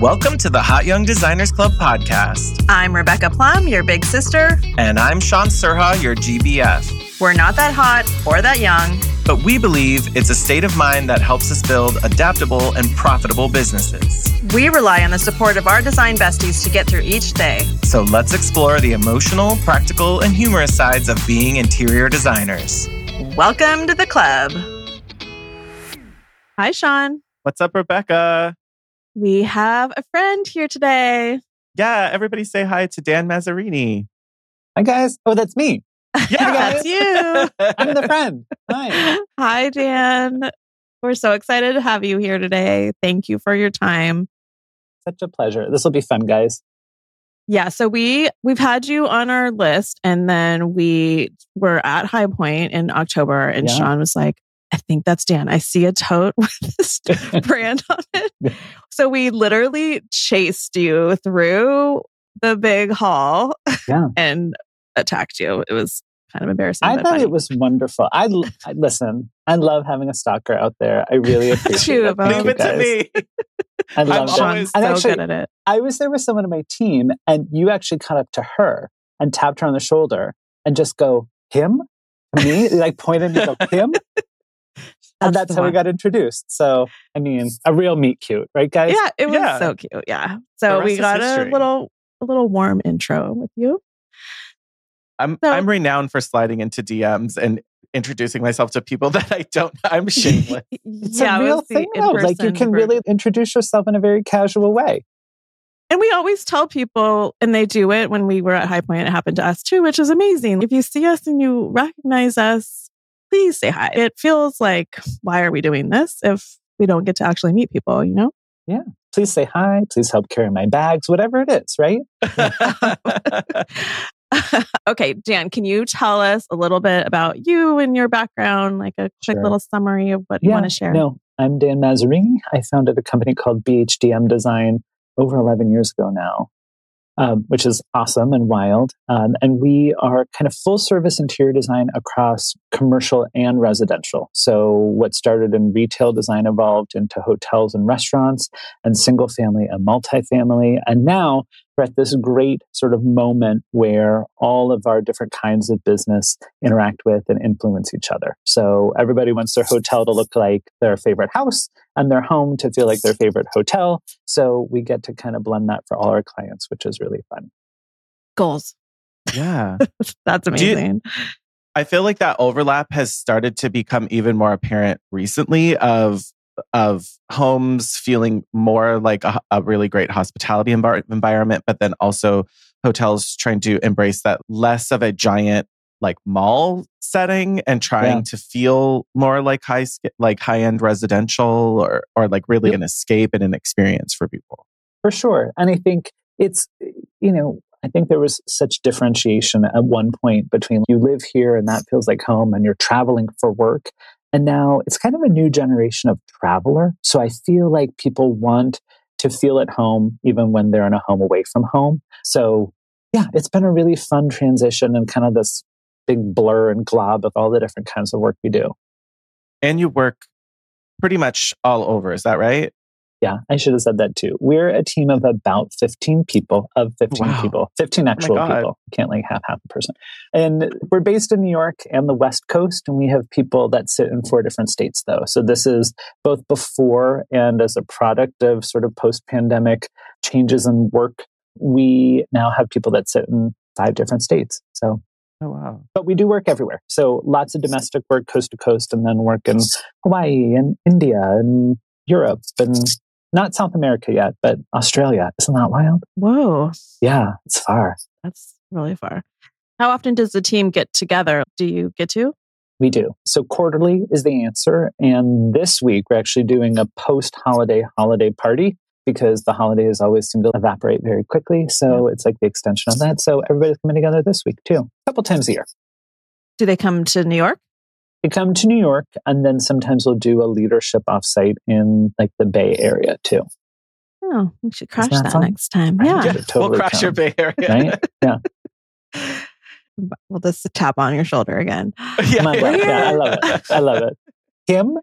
Welcome to the Hot Young Designers Club podcast. I'm Rebecca Plum, your big sister. And I'm Shaun Surha, your GBF. We're not that hot or that young, but we believe it's a state of mind that helps us build adaptable and profitable businesses. We rely on the support of our design besties to get through each day. So let's explore the emotional, practical, and humorous sides of being interior designers. Welcome to the club. Hi, Shaun. What's up, Rebecca? We have a friend here today. Yeah, everybody say hi to Dan Mazzarini. Hi, guys. Oh, that's me. Yeah, that's you. I'm the friend. Hi. Hi, Dan. We're so excited to have you here today. Thank you for your time. Such a pleasure. This will be fun, guys. Yeah, so we we've had you on our list and then we were at High Point in October and yeah. Shaun was like, I think that's Dan. I see a tote with this brand on it. So we literally chased you through the big hall yeah. and attacked you. It was kind of embarrassing. I thought funny. it was wonderful. I, I, listen. I love having a stalker out there. I really appreciate it. Leave it to me. I love I'm it. so actually, good at it. I was there with someone on my team, and you actually cut up to her and tapped her on the shoulder and just go, "Him." Me, like pointed and go, him, and that's how one. we got introduced. So, I mean, a real meet cute, right, guys? Yeah, it was yeah. so cute. Yeah. So we got a little, a little warm intro with you. I'm so, I'm renowned for sliding into DMs and introducing myself to people that I don't. I'm shameless. it's yeah, a real thing. Though. Like you can really introduce yourself in a very casual way. And we always tell people, and they do it when we were at High Point. It happened to us too, which is amazing. If you see us and you recognize us, please say hi. It feels like, why are we doing this if we don't get to actually meet people, you know? Yeah. Please say hi. Please help carry my bags, whatever it is, right? okay, Dan, can you tell us a little bit about you and your background, like a quick sure. little summary of what yeah, you want to share? No, I'm Dan Mazzarini. I founded a company called BHDM Design over 11 years ago now um, which is awesome and wild. Um, and we are kind of full service interior design across commercial and residential. So, what started in retail design evolved into hotels and restaurants, and single family and multifamily. And now we're at this great sort of moment where all of our different kinds of business interact with and influence each other. So everybody wants their hotel to look like their favorite house and their home to feel like their favorite hotel. So we get to kind of blend that for all our clients, which is really fun. Goals. Yeah. That's amazing. You, I feel like that overlap has started to become even more apparent recently of of homes feeling more like a, a really great hospitality env- environment, but then also hotels trying to embrace that less of a giant like mall setting and trying yeah. to feel more like high like high end residential or or like really yep. an escape and an experience for people. For sure. And I think it's you know, I think there was such differentiation at one point between you live here and that feels like home and you're traveling for work and now it's kind of a new generation of traveler. So I feel like people want to feel at home even when they're in a home away from home. So yeah, it's been a really fun transition and kind of this big blur and glob of all the different kinds of work we do. And you work pretty much all over, is that right? Yeah, I should have said that too. We're a team of about 15 people, of 15 wow. people, 15 actual oh people. Can't like have half a person. And we're based in New York and the West Coast, and we have people that sit in four different states though. So this is both before and as a product of sort of post pandemic changes in work. We now have people that sit in five different states. So Oh, wow. But we do work everywhere. So lots of domestic work coast to coast and then work in Hawaii and India and Europe and not South America yet, but Australia. Isn't that wild? Whoa. Yeah, it's far. That's really far. How often does the team get together? Do you get to? We do. So quarterly is the answer. And this week we're actually doing a post holiday holiday party because the holidays always seem to evaporate very quickly. So yeah. it's like the extension of that. So everybody's coming together this week too, a couple times a year. Do they come to New York? They come to New York, and then sometimes we'll do a leadership offsite in like the Bay Area too. Oh, we should crash that, that next time. Yeah, totally we'll crash come, your Bay Area, right? Yeah. We'll just tap on your shoulder again. Yeah, yeah. yeah, I love it. I love it. Him?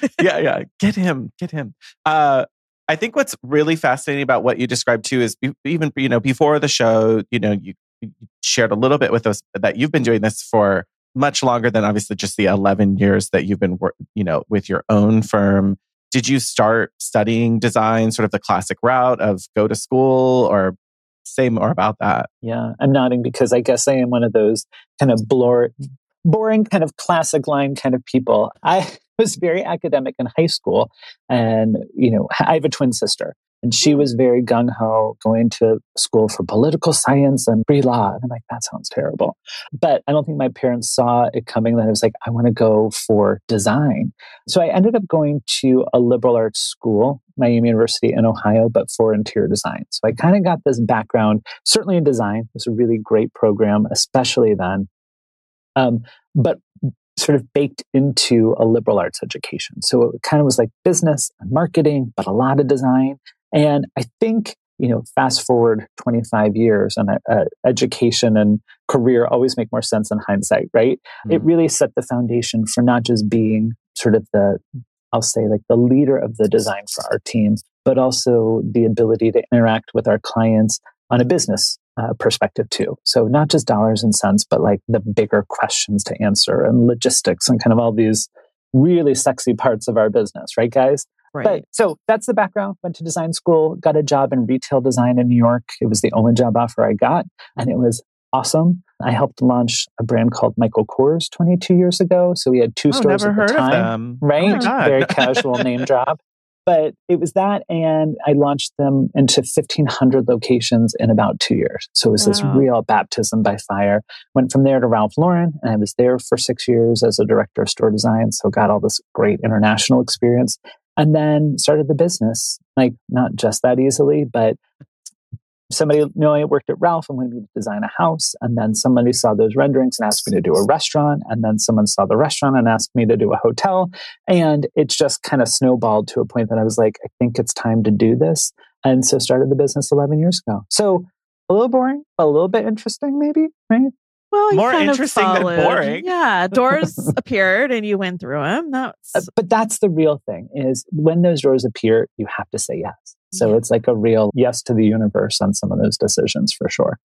yeah, yeah. Get him. Get him. Uh, I think what's really fascinating about what you described too is even you know before the show, you know, you, you shared a little bit with us that you've been doing this for much longer than obviously just the 11 years that you've been you know with your own firm. Did you start studying design sort of the classic route of go to school or say more about that? Yeah, I'm nodding because I guess I am one of those kind of blur, boring kind of classic line kind of people. I was very academic in high school and you know i have a twin sister and she was very gung ho going to school for political science and pre law. And I'm like, that sounds terrible. But I don't think my parents saw it coming that I was like, I want to go for design. So I ended up going to a liberal arts school, Miami University in Ohio, but for interior design. So I kind of got this background, certainly in design. It was a really great program, especially then. Um, but sort of baked into a liberal arts education. So it kind of was like business and marketing, but a lot of design. And I think, you know, fast forward 25 years and uh, uh, education and career always make more sense in hindsight, right? Mm-hmm. It really set the foundation for not just being sort of the, I'll say like the leader of the design for our team, but also the ability to interact with our clients on a business uh, perspective too. So not just dollars and cents, but like the bigger questions to answer and logistics and kind of all these really sexy parts of our business, right, guys? Right. But so that's the background. Went to design school, got a job in retail design in New York. It was the only job offer I got, and it was awesome. I helped launch a brand called Michael Kors 22 years ago. So we had two oh, stores at the time, right? Oh Very casual name drop. But it was that, and I launched them into 1,500 locations in about two years. So it was wow. this real baptism by fire. Went from there to Ralph Lauren, and I was there for six years as a director of store design. So got all this great international experience, and then started the business. Like not just that easily, but somebody knew I worked at Ralph wanted me to design a house. And then somebody saw those renderings and asked me to do a restaurant. And then someone saw the restaurant and asked me to do a hotel. And it's just kind of snowballed to a point that I was like, I think it's time to do this. And so started the business 11 years ago. So a little boring, a little bit interesting, maybe, right? Well, more interesting than boring. Yeah, doors appeared and you went through them. That's uh, but that's the real thing is when those doors appear, you have to say yes. So yeah. it's like a real yes to the universe on some of those decisions for sure.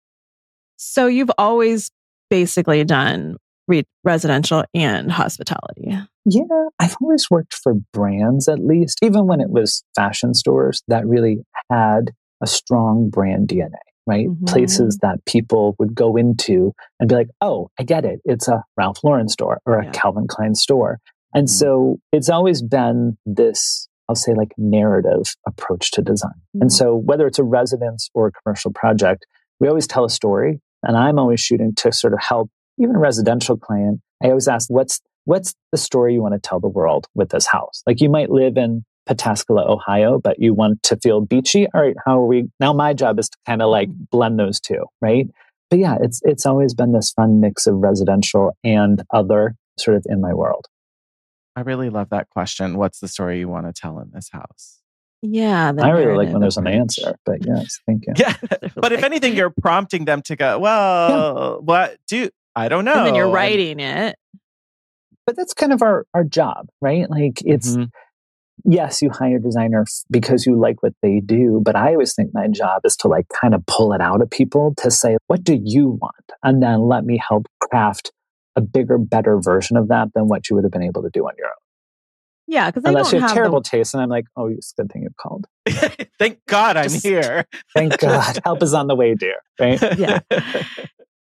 So you've always basically done re- residential and hospitality. Yeah, I've always worked for brands at least, even when it was fashion stores that really had a strong brand DNA, right? Mm-hmm. Places that people would go into and be like, oh, I get it. It's a Ralph Lauren store or a yeah. Calvin Klein store. And mm-hmm. so it's always been this I'll say like narrative approach to design. Mm-hmm. And so whether it's a residence or a commercial project, we always tell a story. And I'm always shooting to sort of help even a residential client. I always ask, what's what's the story you want to tell the world with this house? Like you might live in Pataskala, Ohio, but you want to feel beachy. All right, how are we now? My job is to kind of like mm-hmm. blend those two, right? But yeah, it's it's always been this fun mix of residential and other sort of in my world. I really love that question. What's the story you want to tell in this house? Yeah. I really like when there's an answer, but yes, thank you. Yeah. but if anything, you're prompting them to go, well, yeah. what do I don't know. And then you're writing it. But that's kind of our, our job, right? Like it's, mm-hmm. Yes, you hire a designer because you like what they do. But I always think my job is to like kind of pull it out of people to say, what do you want? And then let me help craft a bigger, better version of that than what you would have been able to do on your own. Yeah, because unless you have, have terrible the... taste, and I'm like, oh, it's a good thing you've called. Thank God I'm Just, here. thank God, help is on the way, dear. Right? Yeah,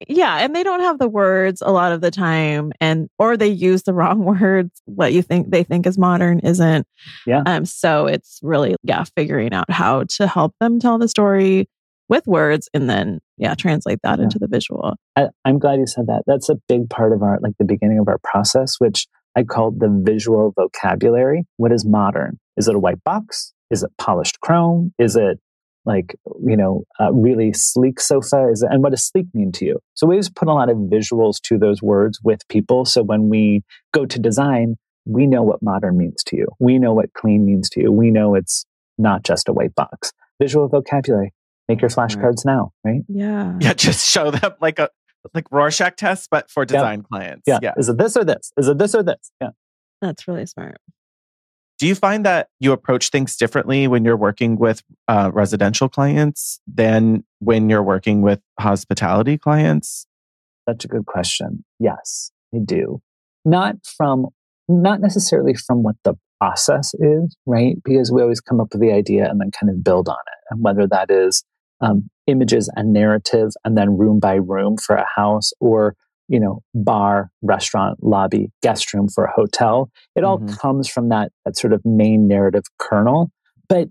yeah, and they don't have the words a lot of the time, and or they use the wrong words. What you think they think is modern isn't. Yeah. Um. So it's really yeah, figuring out how to help them tell the story with words and then yeah translate that yeah. into the visual I, i'm glad you said that that's a big part of our like the beginning of our process which i called the visual vocabulary what is modern is it a white box is it polished chrome is it like you know uh, really sleek sofa is and what does sleek mean to you so we always put a lot of visuals to those words with people so when we go to design we know what modern means to you we know what clean means to you we know it's not just a white box visual vocabulary make your flashcards now, right? Yeah. Yeah, just show them like a like Rorschach test, but for design yeah. clients. Yeah. yeah. Is it this or this? Is it this or this? Yeah. That's really smart. Do you find that you approach things differently when you're working with uh, residential clients than when you're working with hospitality clients? That's a good question. Yes, I do. Not from, not necessarily from what the process is, right? Because we always come up with the idea and then kind of build on it. And whether that is um, images and narrative and then room by room for a house or you know bar restaurant lobby guest room for a hotel. It all mm-hmm. comes from that that sort of main narrative kernel. But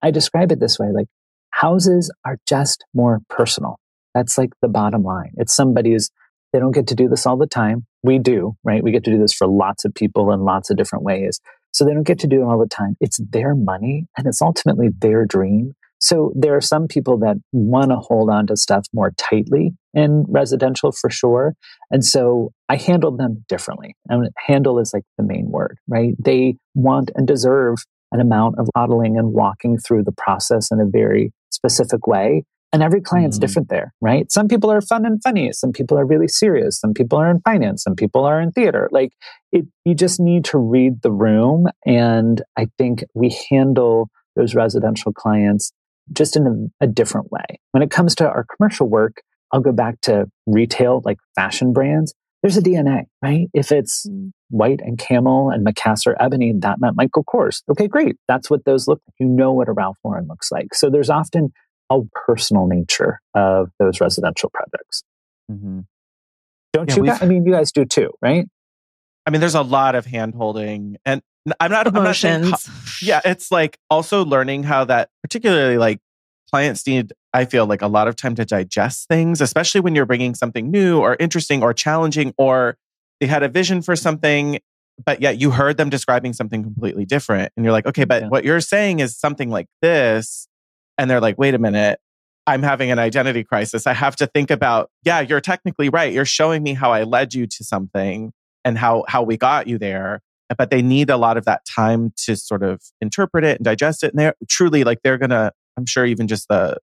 i describe it this way like houses are just more personal. That's like the bottom line. It's somebody's they don't get to do this all the time. We do right? We get to do this for lots of people in lots of different ways. So they don't get to do it all the time. It's their money and it's ultimately their dream. So there are some people that want to hold on to stuff more tightly in residential for sure. And so I handled them differently. And handle is like the main word, right? They want and deserve an amount of modeling and walking through the process in a very specific way. And every client's mm-hmm. different there, right? Some people are fun and funny. Some people are really serious. Some people are in finance. Some people are in theater. Like it, you just need to read the room. And I think we handle those residential clients just in a, a different way. When it comes to our commercial work, I'll go back to retail, like fashion brands. There's a DNA, right? If it's mm. white and camel and Macassar ebony, that meant Michael Kors. Okay, great. That's what those look like. You know what a Ralph Lauren looks like. So there's often a personal nature of those residential projects. Mm-hmm. Don't yeah, you guys? I mean, you guys do too, right? I mean, there's a lot of hand holding and I'm not emotions. I'm not saying, yeah, it's like also learning how that particularly like clients need I feel like a lot of time to digest things, especially when you're bringing something new or interesting or challenging or they had a vision for something but yet you heard them describing something completely different and you're like, "Okay, but yeah. what you're saying is something like this." And they're like, "Wait a minute. I'm having an identity crisis. I have to think about, yeah, you're technically right. You're showing me how I led you to something and how how we got you there but they need a lot of that time to sort of interpret it and digest it. And they're truly like they're gonna, I'm sure even just the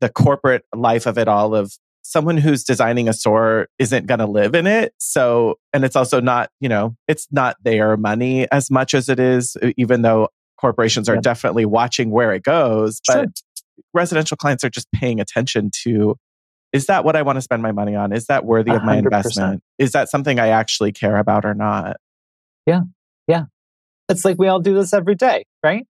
the corporate life of it all of someone who's designing a store isn't going to live in it. So, and it's also not, you know, it's not their money as much as it is, even though corporations are yeah. definitely watching where it goes. But sure. residential clients are just paying attention to is that what I want to spend my money on? Is that worthy 100%. of my investment? Is that something I actually care about or not? Yeah. Yeah. It's like we all do this every day, right?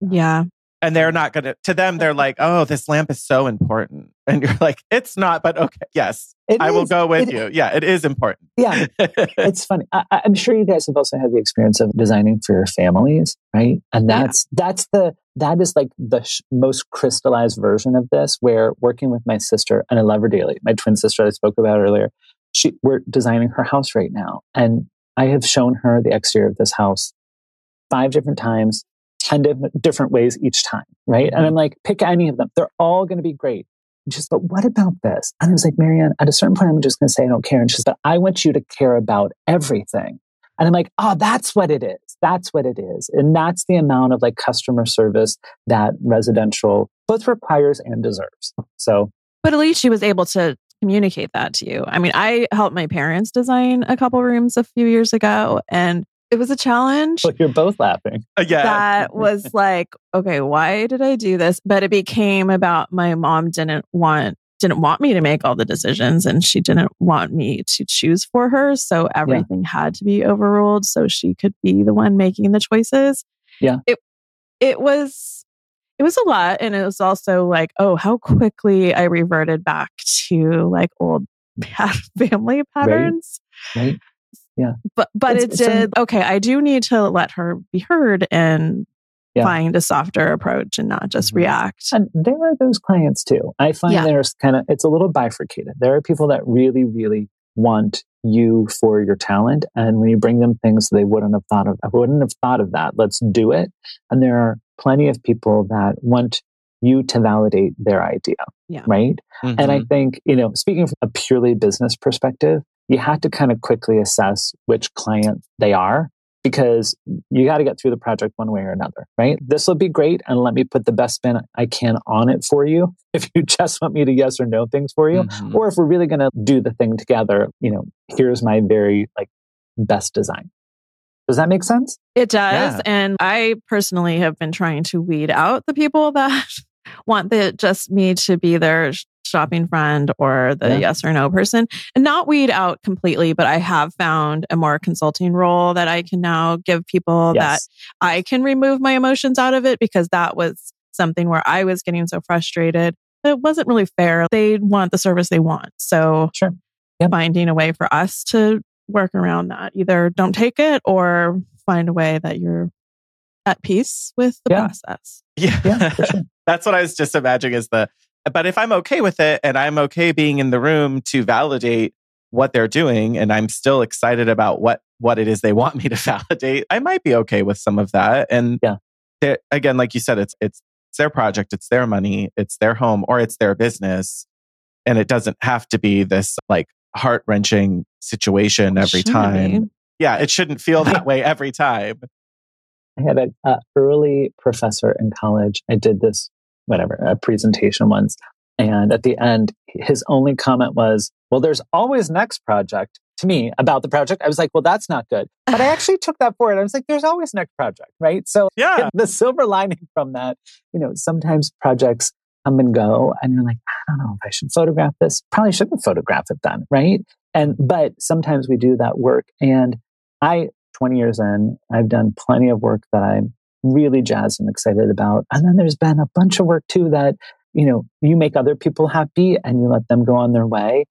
Yeah. And they're mm. not going to, to them, they're like, oh, this lamp is so important. And you're like, it's not, but okay. Yes. It I is. will go with it, you. Yeah. It is important. Yeah. it's funny. I, am sure you guys have also had the experience of designing for your families, right? And that's, yeah. that's the, that is like the sh- most crystallized version of this where working with my sister and I love her dearly, my twin sister I spoke about earlier, she, we're designing her house right now. And I have shown her the exterior of this house five different times, 10 different ways each time, right? And I'm mm-hmm. like, pick any of them. They're all going to be great. And she's, but what about this? And I was like, Marianne, at a certain point, I'm just going to say I don't care. And she's, but I want you to care about everything. And I'm like, oh, that's what it is. That's what it is. And that's the amount of like customer service that residential both requires and deserves. So, but at least she was able to communicate that to you? I mean, I helped my parents design a couple rooms a few years ago and it was a challenge. Well, you're both laughing. Uh, yeah. That was like, okay, why did I do this? But it became about my mom didn't want didn't want me to make all the decisions and she didn't want me to choose for her. So everything yeah. had to be overruled so she could be the one making the choices. Yeah. It it was it was a lot. And it was also like, oh, how quickly I reverted back to like old bad family patterns. Right. right. Yeah. But but it's, it did okay, I do need to let her be heard and yeah. find a softer approach and not just mm-hmm. react. And there are those clients too. I find yeah. there's kind of it's a little bifurcated. There are people that really, really want you for your talent. And when you bring them things they wouldn't have thought of, I wouldn't have thought of that. Let's do it. And there are plenty of people that want you to validate their idea. Yeah. Right. Mm-hmm. And I mm-hmm. think, you know, speaking from a purely business perspective, you have to kind of quickly assess which client they are because you got to get through the project one way or another, right? This will be great. And let me put the best spin I can on it for you. If you just want me to yes or no things for you, mm-hmm. or if we're really going to do the thing together, you know, here's my very like best design. Does that make sense? It does. Yeah. And I personally have been trying to weed out the people that want the just me to be their shopping friend or the yeah. yes or no person and not weed out completely but i have found a more consulting role that i can now give people yes. that i can remove my emotions out of it because that was something where i was getting so frustrated it wasn't really fair they want the service they want so sure yep. finding a way for us to work around that either don't take it or find a way that you're at peace with the yeah. process. Yeah. yeah sure. That's what I was just imagining is the, but if I'm okay with it and I'm okay being in the room to validate what they're doing and I'm still excited about what, what it is they want me to validate, I might be okay with some of that. And yeah, again, like you said, it's, it's, it's their project, it's their money, it's their home, or it's their business. And it doesn't have to be this like heart wrenching situation every time. Be. Yeah, it shouldn't feel that way every time. I had an uh, early professor in college. I did this, whatever, a presentation once. And at the end, his only comment was, well, there's always next project to me about the project. I was like, well, that's not good. But I actually took that forward. I was like, there's always next project, right? So yeah. the silver lining from that, you know, sometimes projects come and go and you're like, I don't know if I should photograph this. Probably shouldn't photograph it then, right? And, but sometimes we do that work. And I 20 years in, I've done plenty of work that I'm really jazzed and excited about. And then there's been a bunch of work too that, you know, you make other people happy and you let them go on their way.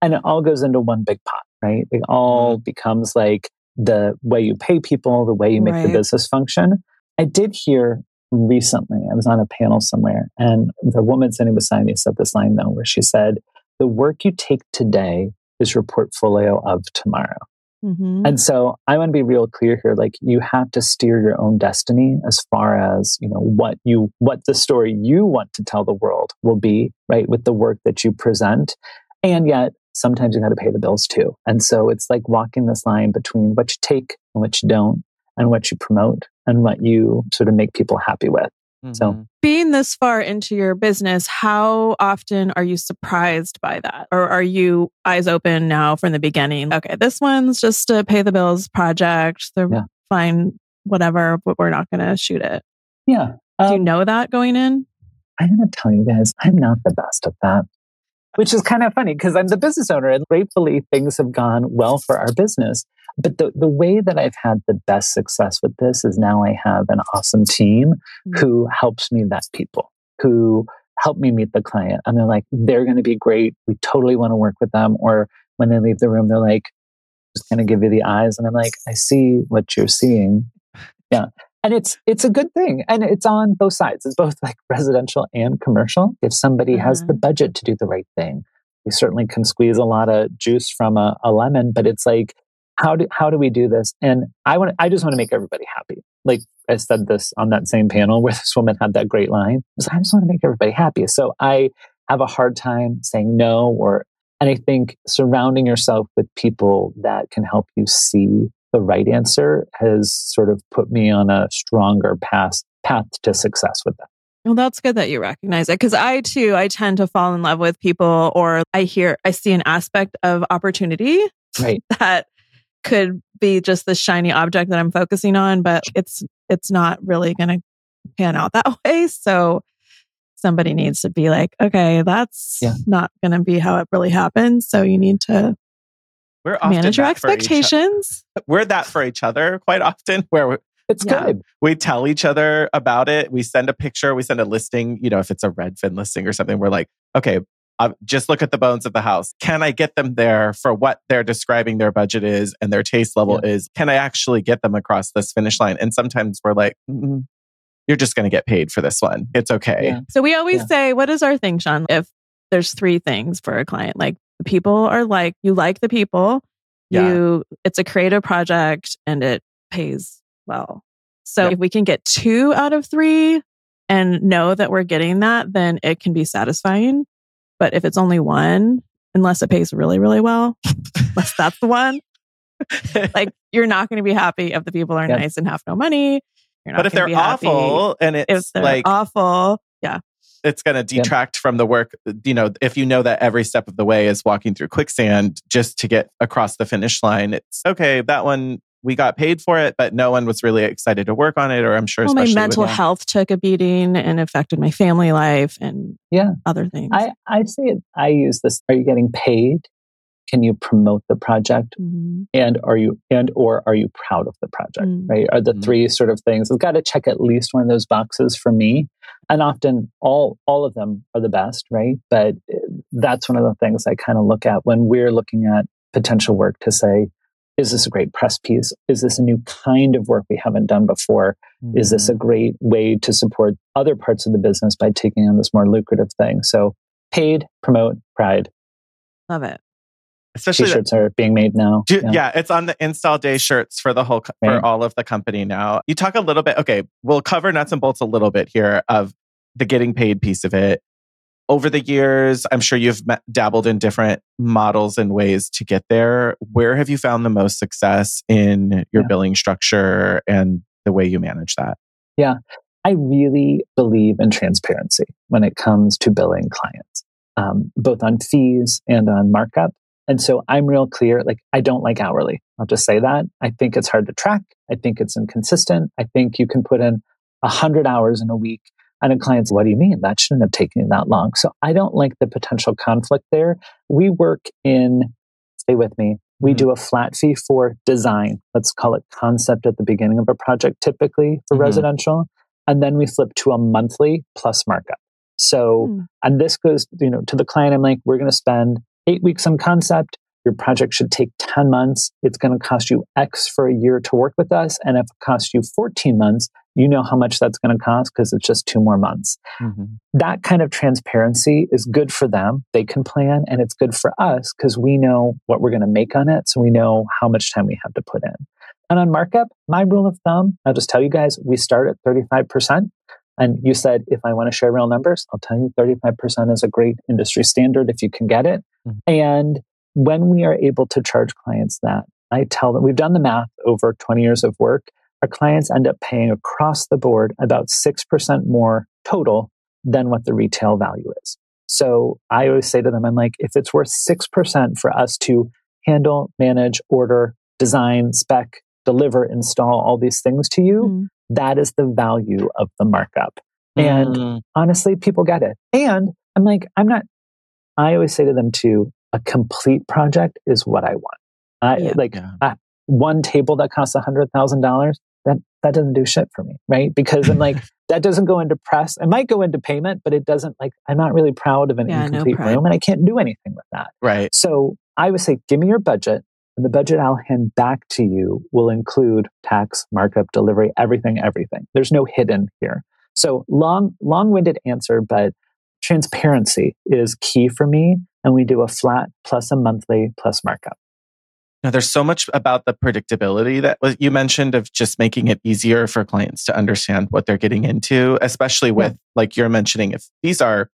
And it all goes into one big pot, right? It all mm-hmm. becomes like the way you pay people, the way you make right. the business function. I did hear recently, I was on a panel somewhere, and the woman sitting beside me said this line though, where she said, The work you take today is your portfolio of tomorrow. Mm-hmm. And so I want to be real clear here. Like you have to steer your own destiny as far as, you know, what you, what the story you want to tell the world will be, right? With the work that you present. And yet sometimes you got to pay the bills too. And so it's like walking this line between what you take and what you don't and what you promote and what you sort of make people happy with. Mm-hmm. So, being this far into your business, how often are you surprised by that? Or are you eyes open now from the beginning? Okay, this one's just a pay the bills project. They're yeah. fine, whatever, but we're not going to shoot it. Yeah. Um, Do you um know that going in? I'm going to tell you guys, I'm not the best at that, which is kind of funny because I'm the business owner and gratefully things have gone well for our business. But the, the way that I've had the best success with this is now I have an awesome team mm-hmm. who helps me vet people, who help me meet the client. And they're like, they're going to be great. We totally want to work with them. Or when they leave the room, they're like, just going to give you the eyes. And I'm like, I see what you're seeing. Yeah. And it's it's a good thing. And it's on both sides. It's both like residential and commercial. If somebody mm-hmm. has the mm-hmm. budget to do the right thing, we certainly can squeeze a lot of juice from a, a lemon, but it's like how do how do we do this? And I want I just want to make everybody happy. Like I said this on that same panel where this woman had that great line. Was, I just want to make everybody happy. So I have a hard time saying no or and I think surrounding yourself with people that can help you see the right answer has sort of put me on a stronger path path to success with that. Well, that's good that you recognize it because I too, I tend to fall in love with people or I hear, I see an aspect of opportunity right. that could be just the shiny object that I'm focusing on, but it's it's not really going to pan out that way. So somebody needs to be like, okay, that's yeah. not going to be how it really happens. So you need to we're manage your expectations. We're that for each other quite often, where it's yeah. good. We tell each other about it. We send a picture. We send a listing. You know, if it's a Redfin listing or something, we're like, okay, uh, just look at the bones of the house. Can I get them there for what they're describing their budget is and their taste level yeah. is? Can I actually get them across this finish line? And sometimes we're like, mm, you're just going to get paid for this one. It's okay. Yeah. So we always yeah. say, what is our thing, Shaun? If there's three things for a client, like the people are like, you like the people, you, it's a creative project and it pays well. So if we can get two out of three and know that we're getting that, then it can be satisfying. But if it's only one, unless it pays really, really well, unless that's the one, like you're not going to be happy if the people are nice and have no money. but if they're awful and it's like awful, yeah, it's going to detract from the work. You know, if you know that every step of the way is walking through quicksand just to get across the finish line, it's okay. That one we we we got paid for it, but no one was really excited to work on it. Or I'm sure, well, my mental health took a beating and affected my family life and yeah, other things. I I see it. I use this. Are you getting paid? Can you promote the project? Mm-hmm. And are you and or are you proud of the project? Mm-hmm. Right? Are the mm-hmm. three sort of things. I've got to check at least one of those boxes for me. And often all all of them are the best, right? But eh, that's one of the things I kind of look at when we're looking at potential work to say, is this a great press piece? Is this a new kind of work we haven't done before? Mm-hmm. Is this a mm-hmm. great way to support other parts of the business by taking on this more lucrative thing? So paid, promote, pride. Love it. Especially t-shirts are being made now. Do, yeah. yeah. it's on the install day shirts for the whole right. for all of the company now. You talk a little bit. Okay, we'll cover nuts and bolts a little bit here of the getting paid piece of it over the years, I'm sure you've met, dabbled in different models and ways to get there. Where have you found the most success in your yeah. billing structure and the way you manage that? Yeah, I really believe in transparency when it comes to billing clients, um, both on fees and on markup. And so I'm real clear, like, I don't like hourly. I'll just say that. I think it's hard to track. I think it's inconsistent. I think you can put in 100 hours in a week and a client's, what do you mean? That shouldn't have taken that long. So I don't like the potential conflict there. We work in, stay with me, we mm-hmm. do a flat fee for design. Let's call it concept at the beginning of a project, typically for mm-hmm. residential. And then we flip to a monthly plus markup. So, mm. and this goes, you know, to the client, I'm like, we're going to spend eight weeks on concept. Your project should take 10 months. It's going to cost you X for a year to work with us. And if it costs you 14 months, you know how much that's going to cost because it's just two more months. Mm-hmm. That kind of transparency is good for them. They can plan and it's good for us because we know what we're going to make on it. So we know how much time we have to put in. And on markup, my rule of thumb, I'll just tell you guys, we start at 35%. And you said, if I want to share real numbers, I'll tell you 35% is a great industry standard if you can get it. Mm-hmm. And when we are able to charge clients that, I tell them, we've done the math over 20 years of work our clients end up paying across the board about 6% more total than what the retail value is. So I always say to them, I'm like, if it's worth 6% for us to handle, manage, order, design, spec, deliver, install all these things to you, mm. That is the value of the markup. And mm. honestly, people get it. And I'm like, I'm not, I always say to them too, a complete project is what I want. I yeah. like yeah. Uh, one table that costs a hundred thousand dollars that that doesn't do shit for me, right? Because I'm like that doesn't go into press. It might go into payment, but it doesn't like I'm not really proud of an yeah, incomplete no room, and I can't do anything with that. Right. So I would say, give me your budget, and the budget I'll hand back to you will include tax, markup, delivery, everything, everything. There's no hidden here. So long, long-winded answer, but transparency is key for me. And we do a flat plus a monthly plus markup. Now, there's so much about the predictability that you mentioned of just making it easier for clients to understand what they're getting into, especially with, yeah. like you're mentioning, if these are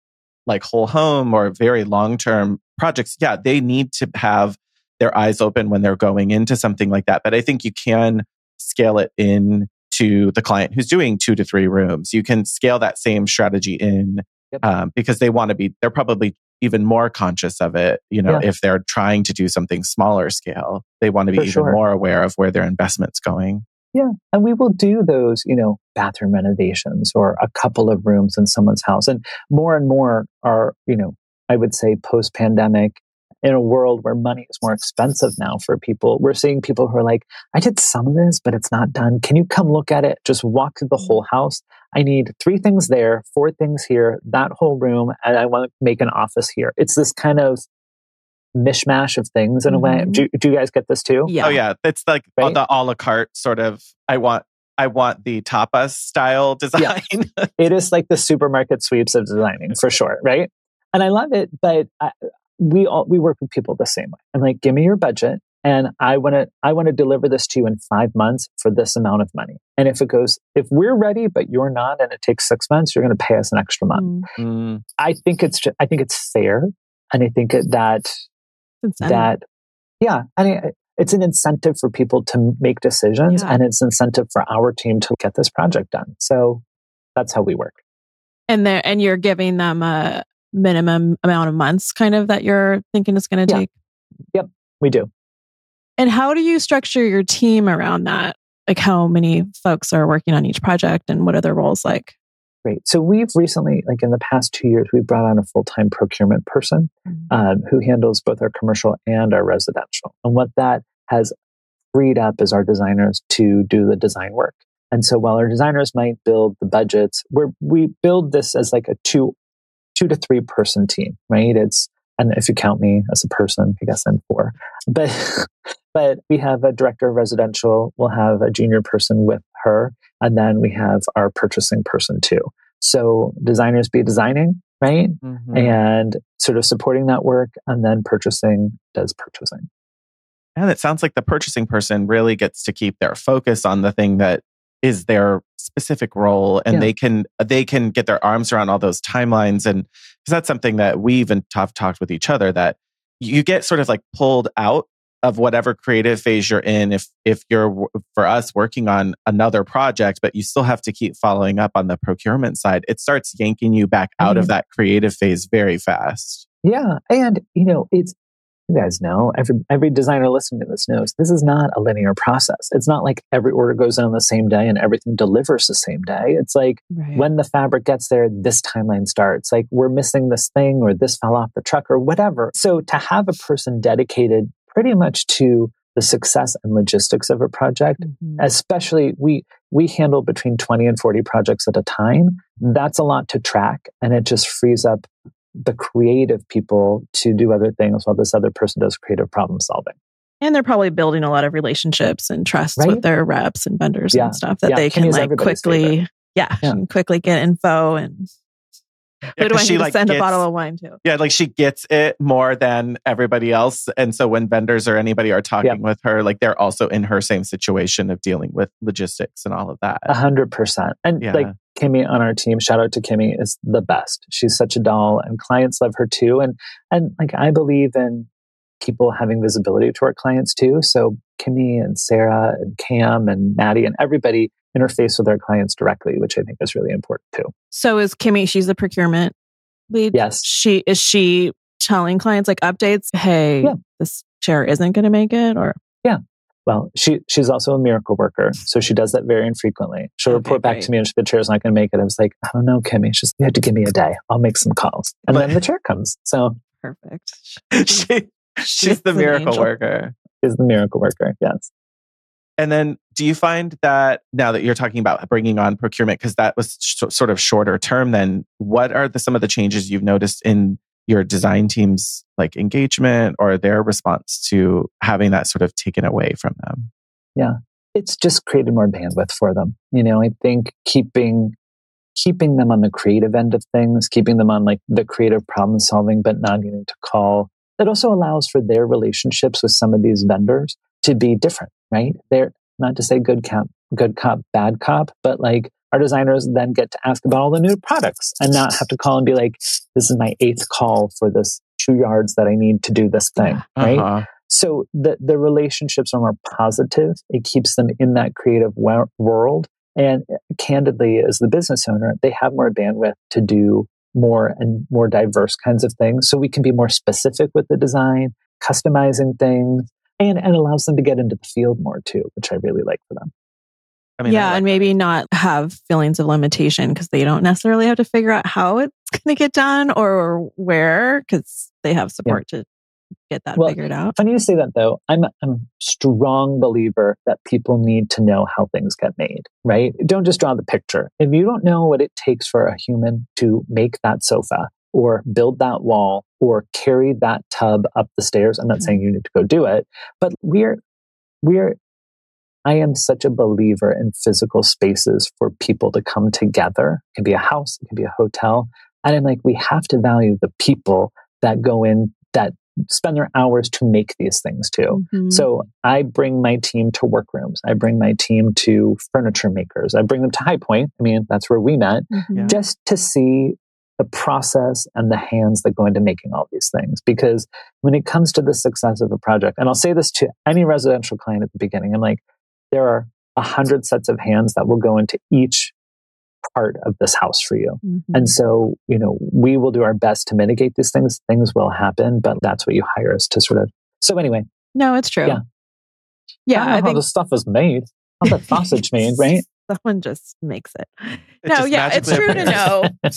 like whole home or very long term projects, yeah, they need to have their eyes open when they're going into something like that. But I think you can scale it in to the client who's doing two to three rooms. You can scale that same strategy in yep. um, because they want to be, they're probably even more conscious of it. You know, yeah. if they're trying to do something smaller scale, they want to be For even sure. more aware of where their investment's going. Yeah. And we will do those, you know, bathroom renovations or a couple of rooms in someone's house. And more and more are, you know, I would say post pandemic, in a world where money is more expensive now for people, we're seeing people who are like, I did some of this, but it's not done. Can you come look at it? Just walk through the whole house. I need three things there, four things here, that whole room, and I want to make an office here. It's this kind of mishmash of things in mm-hmm. a way. Mm-hmm. Do, do you guys get this too? Yeah. Oh yeah. It's like right? the a la carte sort of I want I want the tapas style design. Yeah. it is like the supermarket sweeps of designing for sure, right? And I love it, but I, we all we work with people the same way. I'm like, give me your budget, and I want to I want to deliver this to you in five months for this amount of money. And if it goes, if we're ready but you're not, and it takes six months, you're going to pay us an extra month. Mm. mm. I think it's I think it's fair, and I think that that yeah, I mean, it's an incentive for people to make decisions, yeah. and it's incentive for our team to get this project done. So that's how we work. And there, and you're giving them a minimum amount of months kind of that you're thinking it's going to yeah. take? Yep, we do. And how do you structure your team around that? Like how many folks are working on each project and what are their roles like? Great. So we've recently, like in the past two years, we brought on a full time procurement person mm-hmm. um, who handles both our commercial and our residential. And what that has freed up is our designers to do the design work. And so while our designers might build the budgets, we we build this as like a two two to three person team, right? It's and if you count me as a person, I guess I'm four. But but we have a director of residential, we'll have a junior person with her, and then we have our purchasing person too. So designers be designing, right? Mm-hmm. And sort of supporting that work, and then purchasing does purchasing. And it sounds like the purchasing person really gets to keep their focus on the thing that is their specific role and yeah. they can they can get their arms around all those timelines and because that's something that we even have talked with each other that you get sort of like pulled out of whatever creative phase you're in if if you're for us working on another project but you still have to keep following up on the procurement side it starts yanking you back out mm-hmm. of that creative phase very fast yeah and you know it's you guys know, every every designer listening to this knows this is not a linear process. It's not like every order goes in on the same day and everything delivers the same day. It's like right. when the fabric gets there, this timeline starts. Like we're missing this thing or this fell off the truck or whatever. So to have a person dedicated pretty much to the success and logistics of a project, mm-hmm. especially we we handle between 20 and 40 projects at a time. That's a lot to track and it just frees up the creative people to do other things while this other person does creative problem solving. And they're probably building a lot of relationships and trust right? with their reps and vendors yeah. and stuff that yeah. they can like quickly, yeah, yeah. quickly get info and yeah, Who do I she, need to like, send gets, a bottle of wine to? Yeah, like she gets it more than everybody else. And so when vendors or anybody are talking yeah. with her, like they're also in her same situation of dealing with logistics and all of that. A hundred percent. And yeah. like Kimmy on our team, shout out to Kimmy, is the best. She's such a doll and clients love her too. And and like I believe in people having visibility to our clients too. So Kimmy and Sarah and Cam and Maddie and everybody interface with our clients directly, which I think is really important too. So is Kimmy, she's the procurement lead. Yes. She is she telling clients like updates, hey, yeah. this chair isn't going to make it or Yeah. Well, she she's also a miracle worker, so she does that very infrequently. She'll okay, report back to me and she, the chair's not going to make it. I was like, I don't know, Kimmy. She's you have to give me a day. I'll make some calls, and but, then the chair comes. So perfect. she, she's the miracle worker. Is the miracle worker? Yes. And then do you find that now that you're talking about bringing on procurement, because that was sh- sort of shorter term, then what are the, some of the changes you've noticed in your design team's like engagement or their response to having that sort of taken away from them? Yeah, it's just created more bandwidth for them. You know, I think keeping keeping them on the creative end of things, keeping them on like the creative problem solving, but not needing to call. It also allows for their relationships with some of these vendors to be different, right? They're not to say good cop, good cop, bad cop, but like our designers then get to ask about all the new products and not have to call and be like, this is my eighth call for this two yards that I need to do this thing, right? Uh-huh. So the, the relationships are more positive. It keeps them in that creative world. And candidly, as the business owner, they have more bandwidth to do more and more diverse kinds of things. So we can be more specific with the design, customizing things, and, and allows them to get into the field more too, which I really like for them. I mean, yeah, like and maybe that. not have feelings of limitation because they don't necessarily have to figure out how it's going to get done or where because they have support yeah. to get that well, figured out. Funny you say that though. I'm I'm a strong believer that people need to know how things get made, right? Don't just draw the picture. If you don't know what it takes for a human to make that sofa, or build that wall or carry that tub up the stairs. I'm not mm-hmm. saying you need to go do it, but we're, we're, I am such a believer in physical spaces for people to come together. It can be a house, it can be a hotel. And I'm like, we have to value the people that go in that spend their hours to make these things too. Mm-hmm. So I bring my team to workrooms. I bring my team to furniture makers. I bring them to High Point. I mean, that's where we met, mm-hmm. just to see the process and the hands that go into making all these things. Because when it comes to the success of a project, and I'll say this to any residential client at the beginning, I'm like, there are a hundred sets of hands that will go into each part of this house for you. Mm-hmm. And so, you know, we will do our best to mitigate these things. Things will happen, but that's what you hire us to sort of. So anyway. No, it's true. Yeah. Yeah, I don't know I how think the stuff is made. How the sausage made, right? someone just makes it. It no, yeah, it's magically true to know.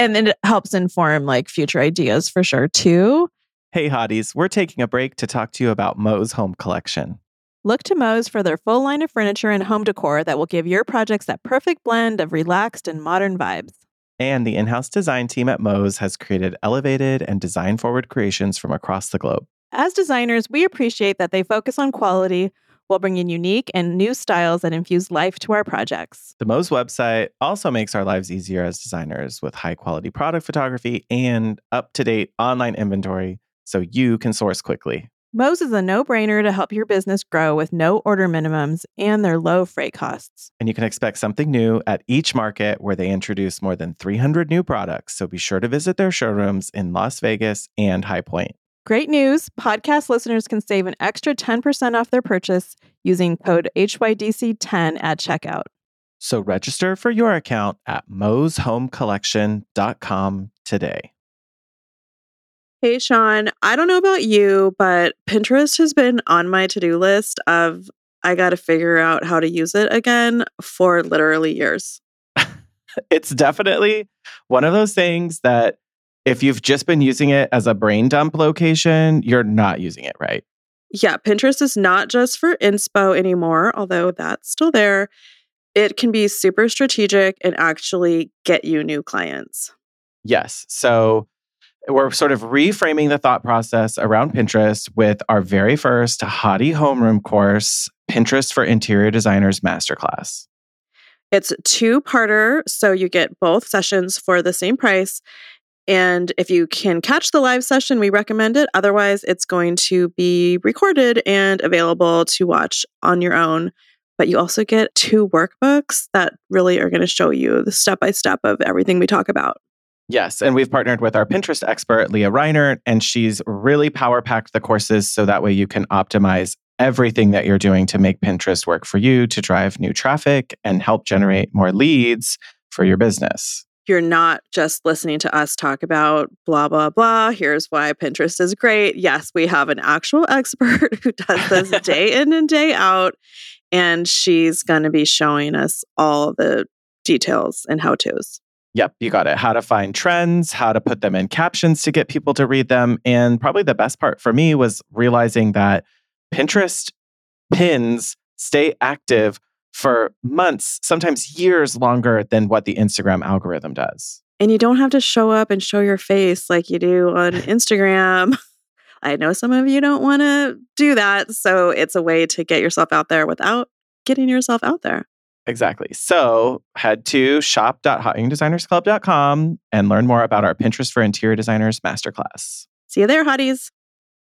And then it helps inform like future ideas for sure too. Hey, hotties, we're taking a break to talk to you about Moe's Home Collection. Look to Moe's for their full line of furniture and home decor that will give your projects that perfect blend of relaxed and modern vibes. And the in house design team at Moe's has created elevated and design forward creations from across the globe. As designers, we appreciate that they focus on quality while bringing unique and new styles that infuse life to our projects. The Moe's website also makes our lives easier as designers with high quality product photography and up to date online inventory so you can source quickly. Moe's is a no brainer to help your business grow with no order minimums and their low freight costs. And you can expect something new at each market where they introduce more than 300 new products. So be sure to visit their showrooms in Las Vegas and High Point. Great news! Podcast listeners can save an extra 10% off their purchase using code HYDC10 at checkout. So register for your account at moeshomecollection.com today. Hey, Shaun, I don't know about you, but Pinterest has been on my to do list of I got to figure out how to use it again for literally years. It's definitely one of those things that if you've just been using it as a brain dump location, you're not using it right. Yeah, Pinterest is not just for inspo anymore, although that's still there. It can be super strategic and actually get you new clients. Yes. So we're sort of reframing the thought process around Pinterest with our very first Hottie Homeroom course, Pinterest for Interior Designers Masterclass. It's two parter, so you get both sessions for the same price. And if you can catch the live session, we recommend it. Otherwise, it's going to be recorded and available to watch on your own. But you also get two workbooks that really are going to show you the step by step of everything we talk about. Yes, and we've partnered with our Pinterest expert, Leah Reinert, and she's really power packed the courses so that way you can optimize everything that you're doing to make Pinterest work for you to drive new traffic and help generate more leads for your business. You're not just listening to us talk about blah, blah, blah. Here's why Pinterest is great. Yes, we have an actual expert who does this day in and day out, and she's going to be showing us all the details and how to's. Yep, you got it. How to find trends, how to put them in captions to get people to read them. And probably the best part for me was realizing that Pinterest pins stay active for months, sometimes years longer than what the Instagram algorithm does. And you don't have to show up and show your face like you do on Instagram. I know some of you don't want to do that. So it's a way to get yourself out there without getting yourself out there. Exactly. So head to shop.hotyoungdesignersclub.com and learn more about our Pinterest for Interior Designers Masterclass. See you there, hotties.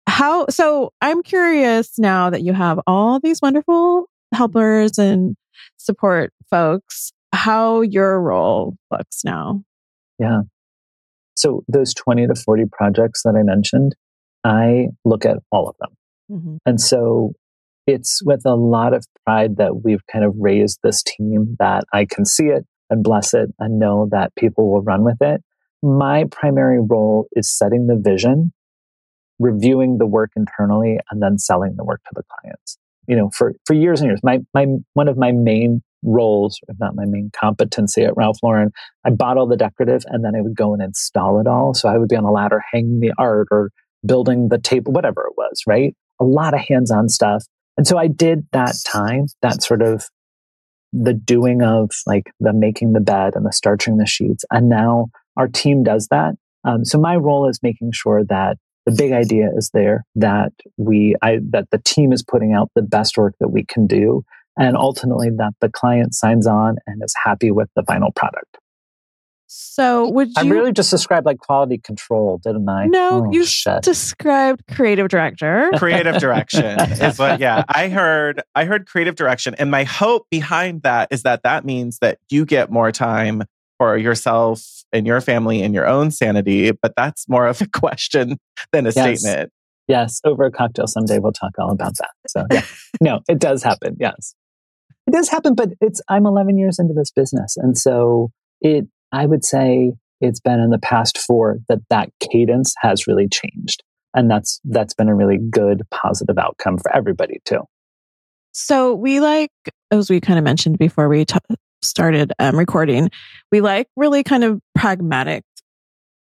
How so I'm curious now that you have all these wonderful helpers and support folks, how your role looks now. Yeah. So those 20 to 40 projects that I mentioned, I look at all of them. Mm-hmm. And so it's with a lot of pride that we've kind of raised this team that I can see it and bless it and know that people will run with it. My primary role is setting the vision, reviewing the work internally, and then selling the work to the clients. You know, for, for years and years, my, my, one of my main roles, if not my main competency at Ralph Lauren, I bought all the decorative and then I would go and install it all. So I would be on a ladder hanging the art or building the table, whatever it was, right? A lot of hands on stuff. And so I did that time, that sort of the doing of like the making the bed and the starching the sheets. And now our team does that. Um, so my role is making sure that the big idea is there, that we, I, that the team is putting out the best work that we can do. And ultimately that the client signs on and is happy with the final product. So would you I really just described like quality control, didn't I? No, Oh, you shit. described creative director. creative direction is what yeah i heard i heard creative direction and my hope behind that is that that means that you get more time for yourself and your family and your own sanity but that's more of a question than a Yes. statement Yes, over a cocktail someday we'll talk all about that. So yeah. no, it does happen. Yes. It does happen, but it's I'm 11 years into this business and so it I would say it's been in the past 4 that that cadence has really changed. And that's that's been a really good positive outcome for everybody too. So we like, as we kind of mentioned before we t- started um, recording, we like really kind of pragmatic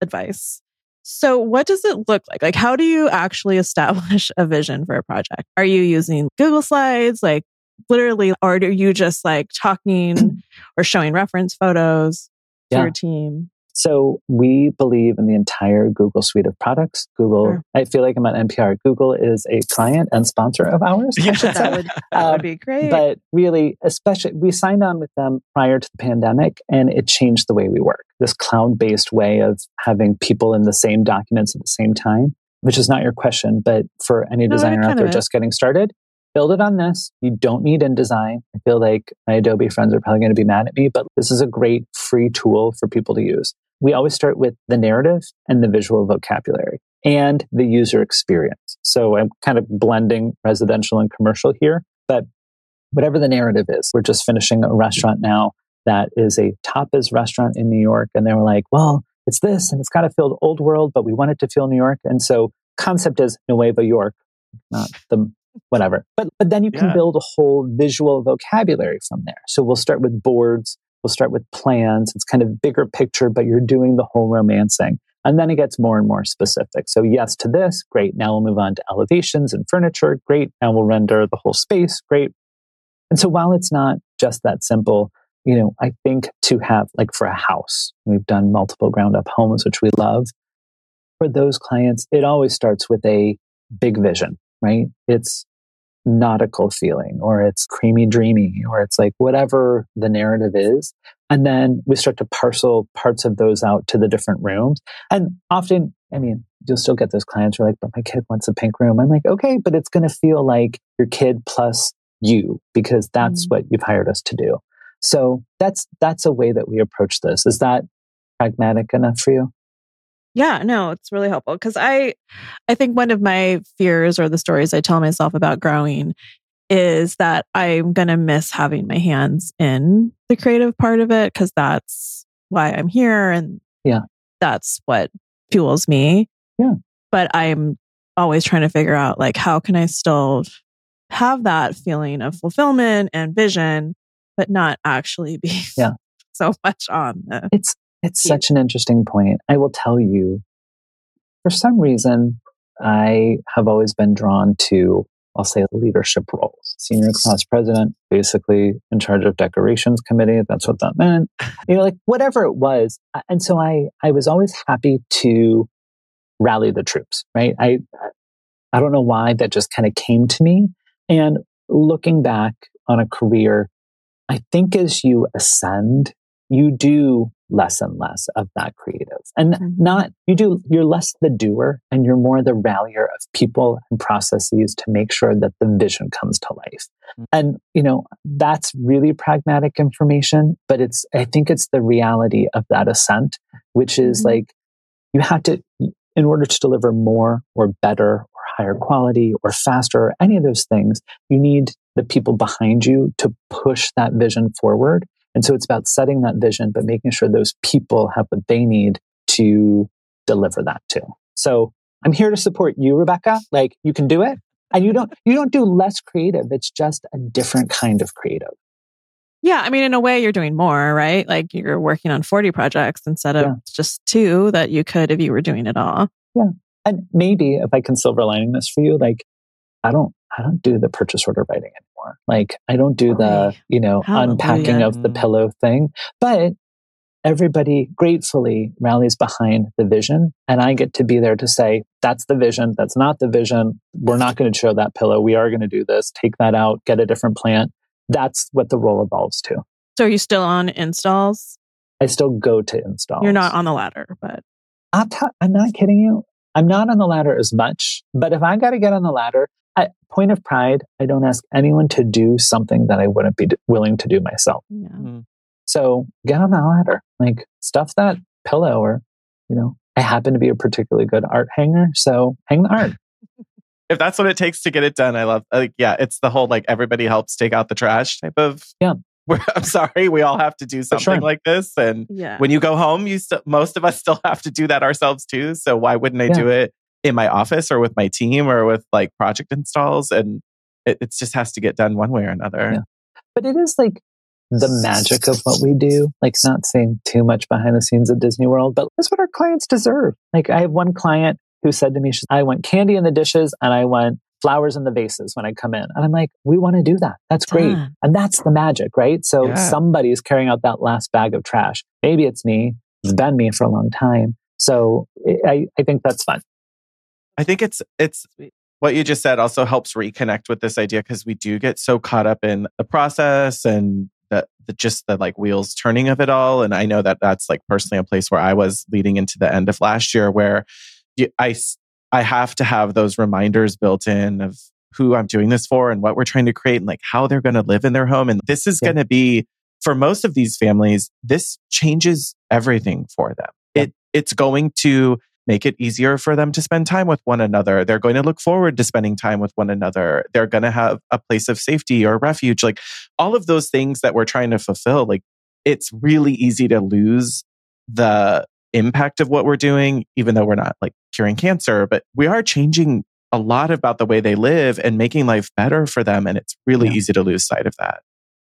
advice. So, what does it look like? Like, how do you actually establish a vision for a project? Are you using Google Slides, like literally, or are you just like talking or showing reference photos to yeah. your team? So we believe in the entire Google suite of products. Google, sure. I feel like I'm on NPR. Google is a client and sponsor of ours. Yeah, that, would, that um, would be great. But really, especially, we signed on with them prior to the pandemic and it changed the way we work. This cloud based way of having people in the same documents at the same time, which is not your question, but for any no, designer out there just getting started, build it on this. You don't need InDesign. I feel like my Adobe friends are probably going to be mad at me, but this is a great free tool for people to use we always start with the narrative and the visual vocabulary and the user experience. So I'm kind of blending residential and commercial here, but whatever the narrative is, we're just finishing a restaurant now that is a tapas restaurant in New York. And they were like, well, it's this and it's got to feel old world, but we want it to feel New York. And so concept is Nueva York, not the whatever. But but then you can yeah. build a whole visual vocabulary from there. So we'll start with boards We'll start with plans. It's kind of bigger picture, but you're doing the whole romancing. And then it gets more and more specific. So, yes to this, great. Now we'll move on to elevations and furniture. Great. Now we'll render the whole space. Great. And so, while it's not just that simple, you know, I think to have, like for a house, we've done multiple ground up homes, which we love. For those clients, it always starts with a big vision, right? It's nautical feeling or it's creamy dreamy or it's like whatever the narrative is. And then we start to parcel parts of those out to the different rooms. And often i mean you'll still get those clients who are like but my kid wants a pink room. I'm like okay but it's going to feel like your kid plus you because that's mm-hmm. what you've hired us to do. So that's that's a way that we approach this. Is that pragmatic enough for you yeah, no, it's really helpful because I I think one of my fears or the stories I tell myself about growing is that I'm going to miss having my hands in the creative part of it because that's why I'm here and yeah. That's what fuels me. Yeah. But I'm always trying to figure out like how can I still have that feeling of fulfillment and vision but not actually be yeah. so much on the It's it's yeah. such an interesting point. I will tell you, for some reason, I have always been drawn to, I'll say, leadership roles. Senior class president, basically in charge of decorations committee. That's what that meant. You know, like whatever it was. And so I, I was always happy to rally the troops, right? I, I don't know why that just kind of came to me. And looking back on a career, I think as you ascend, you do less and less of that creative and mm-hmm. not you do you're less the doer and you're more the rallier of people and processes to make sure that the vision comes to life mm-hmm. and you know that's really pragmatic information but it's i think it's the reality of that ascent which is mm-hmm. like you have to in order to deliver more or better or higher quality or faster or any of those things you need the people behind you to push that vision forward and so it's about setting that vision, but making sure those people have what they need to deliver that too. So I'm here to support you, Rebecca. Like you can do it. And you don't you don't do less creative. It's just a different kind of creative. Yeah, I mean, in a way, you're doing more, right? Like you're working on 40 projects instead of yeah. just two that you could if you were doing it all. Yeah. And maybe if I can silver lining this for you, like I don't I don't do the purchase order writing anymore. Like I don't do the, you know, unpacking of the mm-hmm. pillow thing. But everybody gratefully rallies behind the vision. And I get to be there to say, that's the vision. That's not the vision. We're not going to show that pillow. We are going to do this. Take that out, get a different plant. That's what the role evolves to. So are you still on installs? I still go to installs. You're not on the ladder, but I'm, t- I'm not kidding you. I'm not on the ladder as much, but if I got to get on the ladder, at point of pride, I don't ask anyone to do something that I wouldn't be willing to do myself. Yeah. Mm-hmm. So get on the ladder, like stuff that pillow or, you know, I happen to be a particularly good art hanger. So hang the art. if that's what it takes to get it done, I love, like, yeah, it's the whole like everybody helps take out the trash type of. Yeah. I'm sorry, we all have to do something sure. like this. And yeah. when you go home, you st- most of us still have to do that ourselves too. So why wouldn't I yeah. do it in my office or with my team or with like project installs and it, it just has to get done one way or another. Yeah. But it is like the magic of what we do. Like, not saying too much behind the scenes of Disney World, but that's what our clients deserve. Like, I have one client who said to me, I want candy in the dishes and I want flowers in the vases when I come in. And I'm like, we want to do that. That's great. And that's the magic, right? So yeah. somebody's carrying out that last bag of trash. Maybe it's me. It's been me for a long time. So I, I think that's fun. I think it's it's what you just said also helps reconnect with this idea because we do get so caught up in the process and the, the just the like wheels turning of it all. And I know that that's like personally a place where I was leading into the end of last year where I I have to have those reminders built in of who I'm doing this for and what we're trying to create and like how they're going to live in their home. And this is yeah. going to be for most of these families, this changes everything for them. Yeah. It it's going to make it easier for them to spend time with one another. They're going to look forward to spending time with one another. They're going to have a place of safety or refuge. Like all of those things that we're trying to fulfill, like it's really easy to lose the impact of what we're doing, even though we're not like curing cancer, but we are changing a lot about the way they live and making life better for them. And it's really yeah. easy to lose sight of that.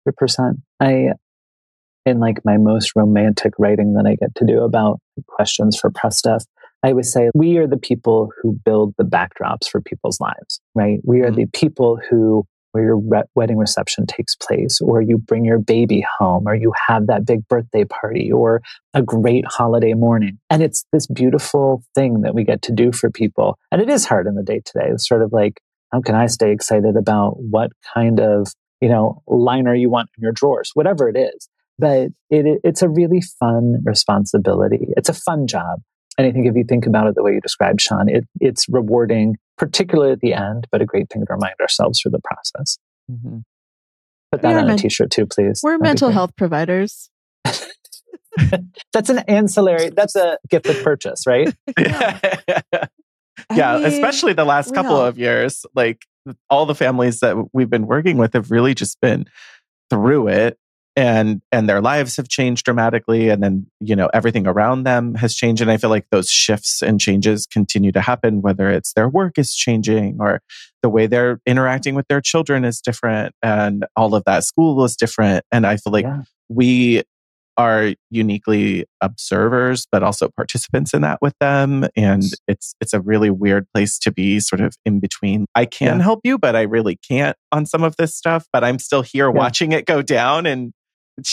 100%. I, in like my most romantic writing that I get to do about questions for press stuff, I always say we are the people who build the backdrops for people's lives, right? We are mm-hmm. the people who where your re- wedding reception takes place, or you bring your baby home, or you have that big birthday party, or a great holiday morning. And it's this beautiful thing that we get to do for people. And it is hard in the day today. It's sort of like, how can I stay excited about what kind of, you know, liner you want in your drawers, whatever it is. But it, it's a really fun responsibility. It's a fun job. And I think if you think about it the way you described, Shaun, it, it's rewarding, particularly at the end, but a great thing to remind ourselves through the process. Mm-hmm. Put that on men- a t shirt too, please. We're That'd mental health providers. that's an ancillary, that's a gift of purchase, right? yeah, yeah I mean, especially the last couple of years. Like all the families that we've been working with have really just been through it and and their lives have changed dramatically and then you know everything around them has changed and i feel like those shifts and changes continue to happen whether it's their work is changing or the way they're interacting with their children is different and all of that school is different and i feel like yeah. we are uniquely observers but also participants in that with them and it's it's a really weird place to be sort of in between i can yeah. help you but i really can't on some of this stuff but i'm still here yeah. watching it go down and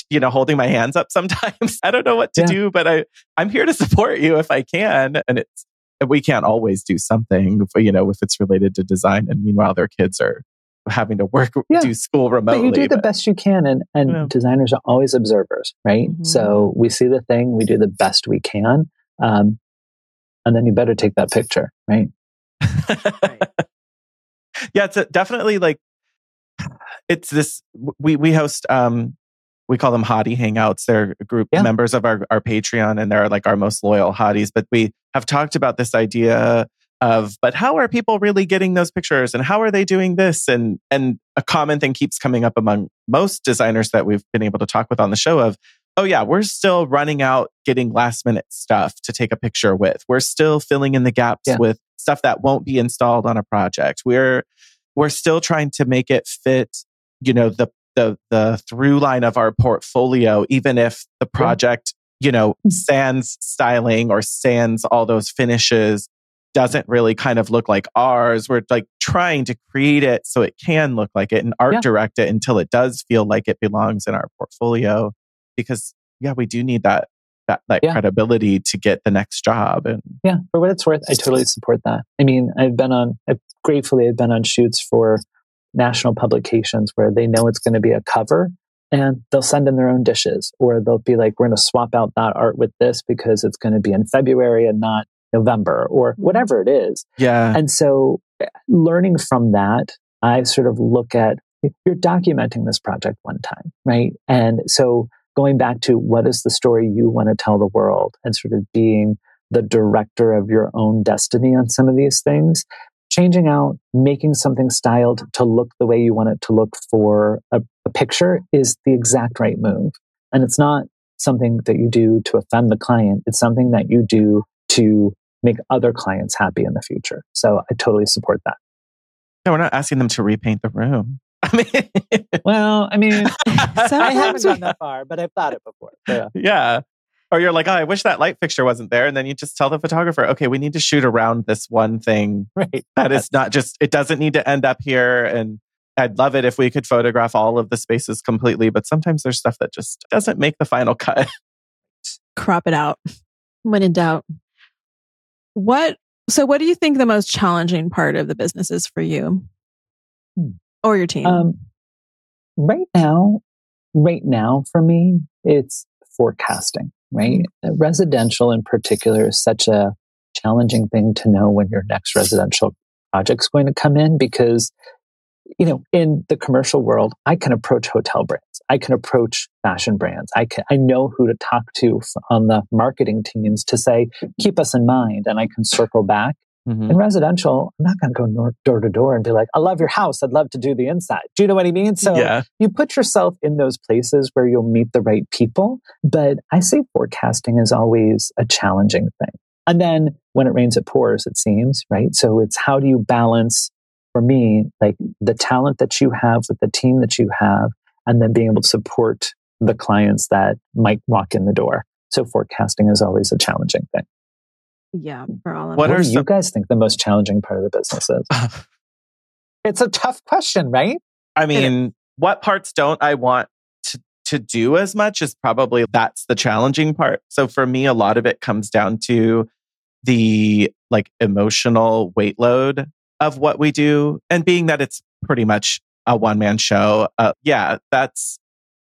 you know, holding my hands up sometimes. I don't know what to yeah. do, but I, I'm here to support you if I can. And it's, we can't always do something, you know, if it's related to design. And meanwhile, their kids are having to work, yeah. do school remotely. But you do the best you can. And, and yeah. designers are always observers, right? Mm-hmm. So we see the thing, we do the best we can. Um, and then you better take that picture, right? right. Yeah, it's a, definitely like, it's this, we, we host, um, we call them hottie hangouts. They're group yeah. members of our, our Patreon and they're like our most loyal hotties. But we have talked about this idea of, but how are people really getting those pictures and how are they doing this? And, and a common thing keeps coming up among most designers that we've been able to talk with on the show of, oh yeah, we're still running out getting last minute stuff to take a picture with. We're still filling in the gaps yeah. with stuff that won't be installed on a project. We're, we're still trying to make it fit you know the the the through line of our portfolio, even if the project, you know, mm. sans styling or sans all those finishes doesn't really kind of look like ours. We're like trying to create it so it can look like it and art yeah. direct it until it does feel like it belongs in our portfolio. Because yeah, we do need that that, that yeah. credibility to get the next job. And yeah, for what it's worth, I totally support that. I mean, I've been on, I've gratefully I've been on shoots for national publications where they know it's going to be a cover and they'll send in their own dishes or they'll be like we're going to swap out that art with this because it's going to be in february and not november or mm-hmm. whatever it is. Yeah. And so eh, learning from that i sort of look at you're documenting this project one time right? And so going back to what is the story you want to tell the world and sort of being the director of your own destiny on some of these things changing out, making something styled to look the way you want it to look for a, a picture is the exact right move. And it's not something that you do to offend the client. It's something that you do to make other clients happy in the future. So I totally support that. No, we're not asking them to repaint the room. I mean, well, I mean, I haven't gone that far, but I've thought it before. Yeah. yeah. Or you're like, oh, I wish that light fixture wasn't there. And then you just tell the photographer, okay, we need to shoot around this one thing. Right. That is not just, it doesn't need to end up here. And I'd love it if we could photograph all of the spaces completely. But sometimes there's stuff that just doesn't make the final cut. Crop it out when in doubt. What, so what do you think the most challenging part of the business is for you hmm. or your team? Um, right now, right now for me, it's forecasting right? Mm-hmm. Residential in particular is such a challenging thing to know when your next residential project's going to come in because, you know, in the commercial world, I can approach hotel brands. I can approach fashion brands. I can, I know who to talk to on the marketing teams to say, keep us in mind. And I can circle back Mm-hmm. In residential, I'm not going to go door to door and be like, I love your house. I'd love to do the inside. Do you know what I mean? So yeah. you put yourself in those places where you'll meet the right people. But I say forecasting is always a challenging thing. And then when it rains, it pours, it seems, right? So it's how do you balance, for me, like the talent that you have with the team that you have, and then being able to support the clients that might walk in the door. So forecasting is always a challenging thing. Yeah, for all of what. What do you guys think the most challenging part of the business is? it's a tough question, right? I mean, what parts don't I want to to do as much is probably that's the challenging part. So for me, a lot of it comes down to the like emotional weight load of what we do, and being that it's pretty much a one man show. Uh, yeah, that's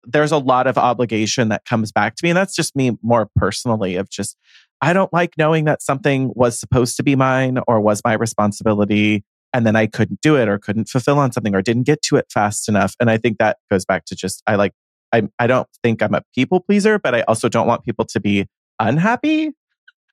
there's a lot of obligation that comes back to me, and that's just me more personally of just I don't like knowing that something was supposed to be mine or was my responsibility and then I couldn't do it or couldn't fulfill on something or didn't get to it fast enough. And I think that goes back to just I like I I don't think I'm a people pleaser, but I also don't want people to be unhappy.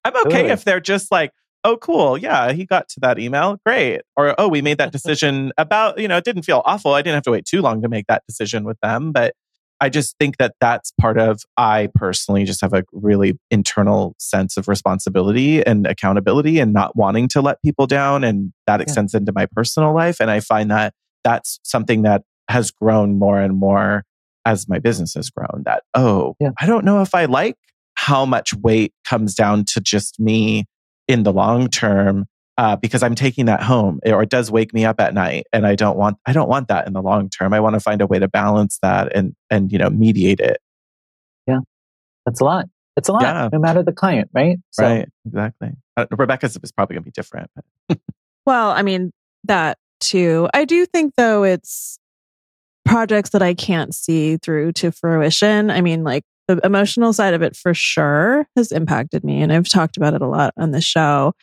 I'm okay if they're just like, oh, cool. Yeah, he got to that email. Great. Or, oh, we made that decision about, you know, it didn't feel awful. I didn't have to wait too long to make that decision with them. But I just think that that's part of, I personally just have a really internal sense of responsibility and accountability and not wanting to let people down. And that extends yeah. into my personal life. And I find that that's something that has grown more and more as my business has grown that, oh, yeah. I don't know if I like how much weight comes down to just me in the long term uh, because I'm taking that home, or it does wake me up at night, and I don't want I don't want that in the long term. I want to find a way to balance that and and you know mediate it. Yeah, that's a lot. It's a lot, yeah. no matter the client, right? So. Right, exactly. Uh, Rebecca's is probably going to be different. well, I mean that too. I do think though it's projects that I can't see through to fruition. I mean, like the emotional side of it for sure has impacted me, and I've talked about it a lot on the show.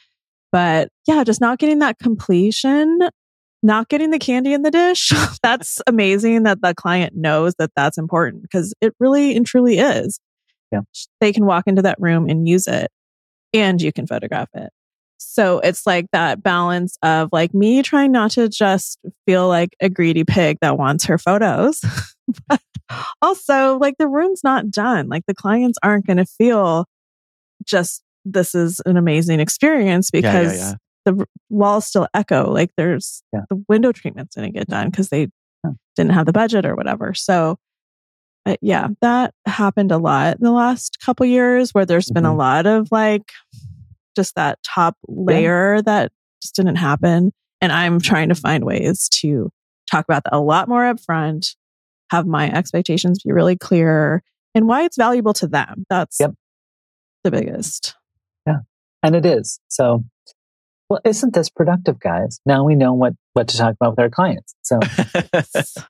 But yeah, just not getting that completion, not getting the candy in the dish. that's amazing that the client knows that that's important because it really and truly is. Yeah. They can walk into that room and use it and you can photograph it. So it's like that balance of like me trying not to just feel like a greedy pig that wants her photos, but also like the room's not done. Like the clients aren't going to feel just this is an amazing experience because yeah, yeah, yeah. the walls still echo. Like there's the window treatments didn't get done because they didn't have the budget or whatever. So, uh, yeah, that happened a lot in the last couple years where there's mm-hmm. been a mm-hmm. lot of like just that top layer that just didn't happen. And I'm trying to find ways to talk about that a lot more upfront, have my expectations be really clear and why it's valuable to them. That's yep. the biggest. And it is. So, well, isn't this productive, guys? Now we know what, what to talk about with our clients. So,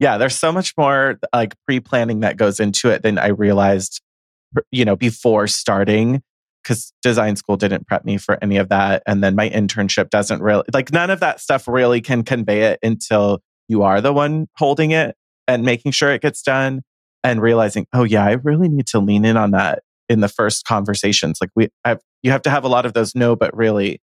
yeah, there's so much more like pre planning that goes into it than I realized, you know, before starting because design school didn't prep me for any of that. And then my internship doesn't really, like, none of that stuff really can convey it until you are the one holding it and making sure it gets done and realizing, oh, yeah, I really need to lean in on that in the first conversations. Like we have, you have to have a lot of those no, but really,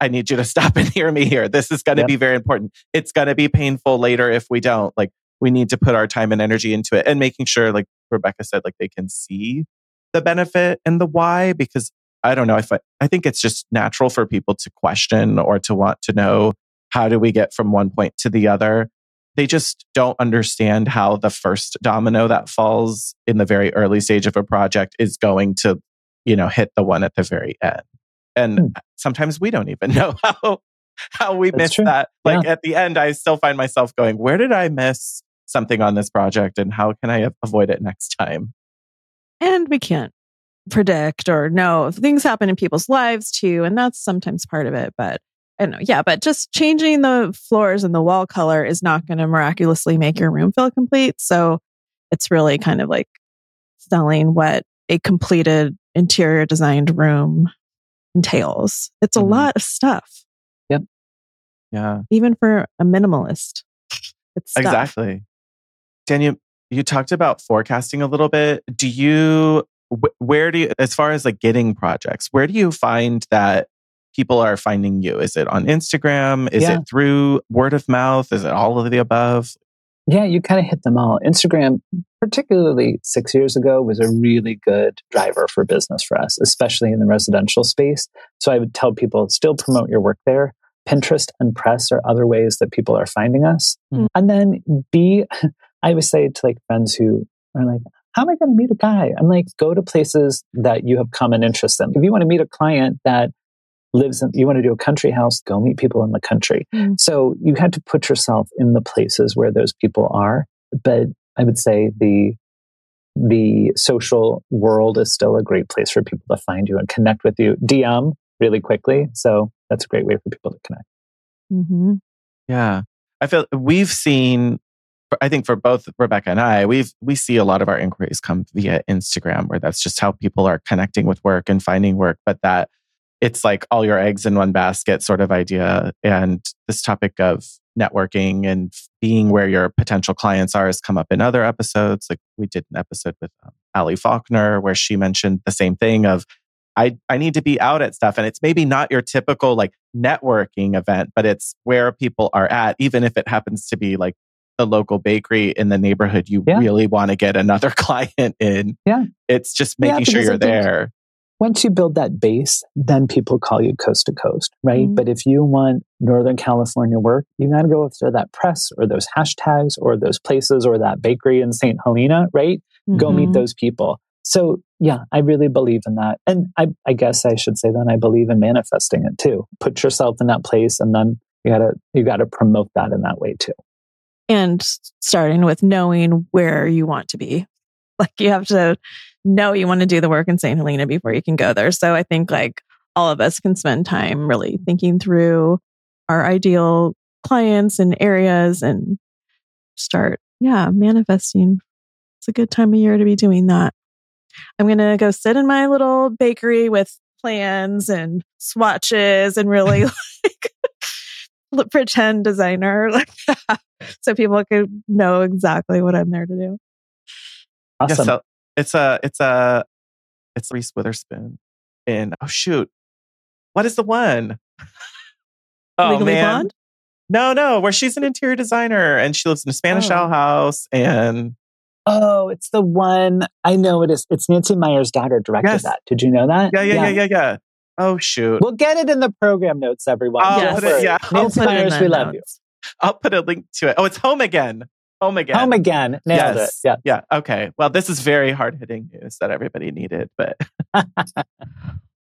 I need you to stop and hear me here. This is going to yep. be very important. It's going to be painful later if we don't. Like we need to put our time and energy into it and making sure, like Rebecca said, like they can see the benefit and the why. Because I don't know if I, I think it's just natural for people to question or to want to know how do we get from one point to the other? They just don't understand how the first domino that falls in the very early stage of a project is going to, you know, hit the one at the very end. And hmm. sometimes we don't even know how how we That's missed true. that. Like yeah. at the end, I still find myself going, where did I miss something on this project and how can I avoid it next time? And we can't predict or know things happen in people's lives too. And that's sometimes part of it. But I know. Yeah. But just changing the floors and the wall color is not going to miraculously make your room feel complete. So it's really kind of like selling what a completed interior designed room entails. It's a mm-hmm. lot of stuff. Yep. Yeah. Even for a minimalist. It's stuff. exactly. Daniel, you talked about forecasting a little bit. Do you, where do you, as far as like getting projects, where do you find that people are finding you? Is it on Instagram? Is yeah. it through word of mouth? Is it all of the above? Yeah, you kind of hit them all. Instagram, particularly six years ago, was a really good driver for business for us, especially in the residential space. So I would tell people still promote your work there. Pinterest and press are other ways that people are finding us. Mm. And then B, I I would say to like friends who are like, how am I going to meet a guy? I'm like, go to places that you have common interests in. If you want to meet a client that lives in, you want to do a country house, go meet people in the country. Mm. So you had to put yourself in the places where those people are. But I would say the, the social world is still a great place for people to find you and connect with you. DM really quickly. So that's a great way for people to connect. Mm-hmm. Yeah. I feel we've seen I think for both Rebecca and I, we've we see a lot of our inquiries come via Instagram, where that's just how people are connecting with work and finding work. But that it's like all your eggs in one basket sort of idea. And this topic of networking and being where your potential clients are has come up in other episodes. Like we did an episode with um, Ali Faulkner where she mentioned the same thing of I, I need to be out at stuff. And it's maybe not your typical like networking event, but it's where people are at, even if it happens to be like the local bakery in the neighborhood you yeah. really want to get another client in. Yeah. It's just making yeah, sure you're there. Once you build that base, then people call you coast to coast, right? Mm-hmm. But if you want Northern California work, you got to go after that press or those hashtags or those places or that bakery in St. Helena, right? Mm-hmm. Go meet mm-hmm. those people. So yeah, I really believe in that. And I, I guess I should say then I believe in manifesting it too. Put yourself in that place and then you gotta, you gotta promote that in that way too and starting with knowing where you want to be. Like you have to know you want to do the work in St. Helena before you can go there. So I think like all of us can spend time really thinking through our ideal clients and areas and start, yeah, manifesting. It's a good time of year to be doing that. I'm going to go sit in my little bakery with plans and swatches and really like pretend designer. Like so people could know exactly what I'm there to do. Awesome. Yeah, so it's a it's a it's Reese Witherspoon in oh shoot, what is the one? Oh Legally man. Blonde? No, no, where she's an interior designer and she lives in a Spanish oh. house and Oh, it's the one I know it is. It's Nancy Meyers' daughter directed yes. that. Did you know that? Yeah, yeah, yeah, yeah, yeah, yeah. Oh shoot. We'll get it in the program notes, everyone. I'll yes. it, yeah. Nancy Meyers, we love you. I'll put a link to it. Oh, it's home again. Home again. Home again. Nailed yes. it. Yeah. Yeah. Okay. Well, this is very hard hitting news that everybody needed, but.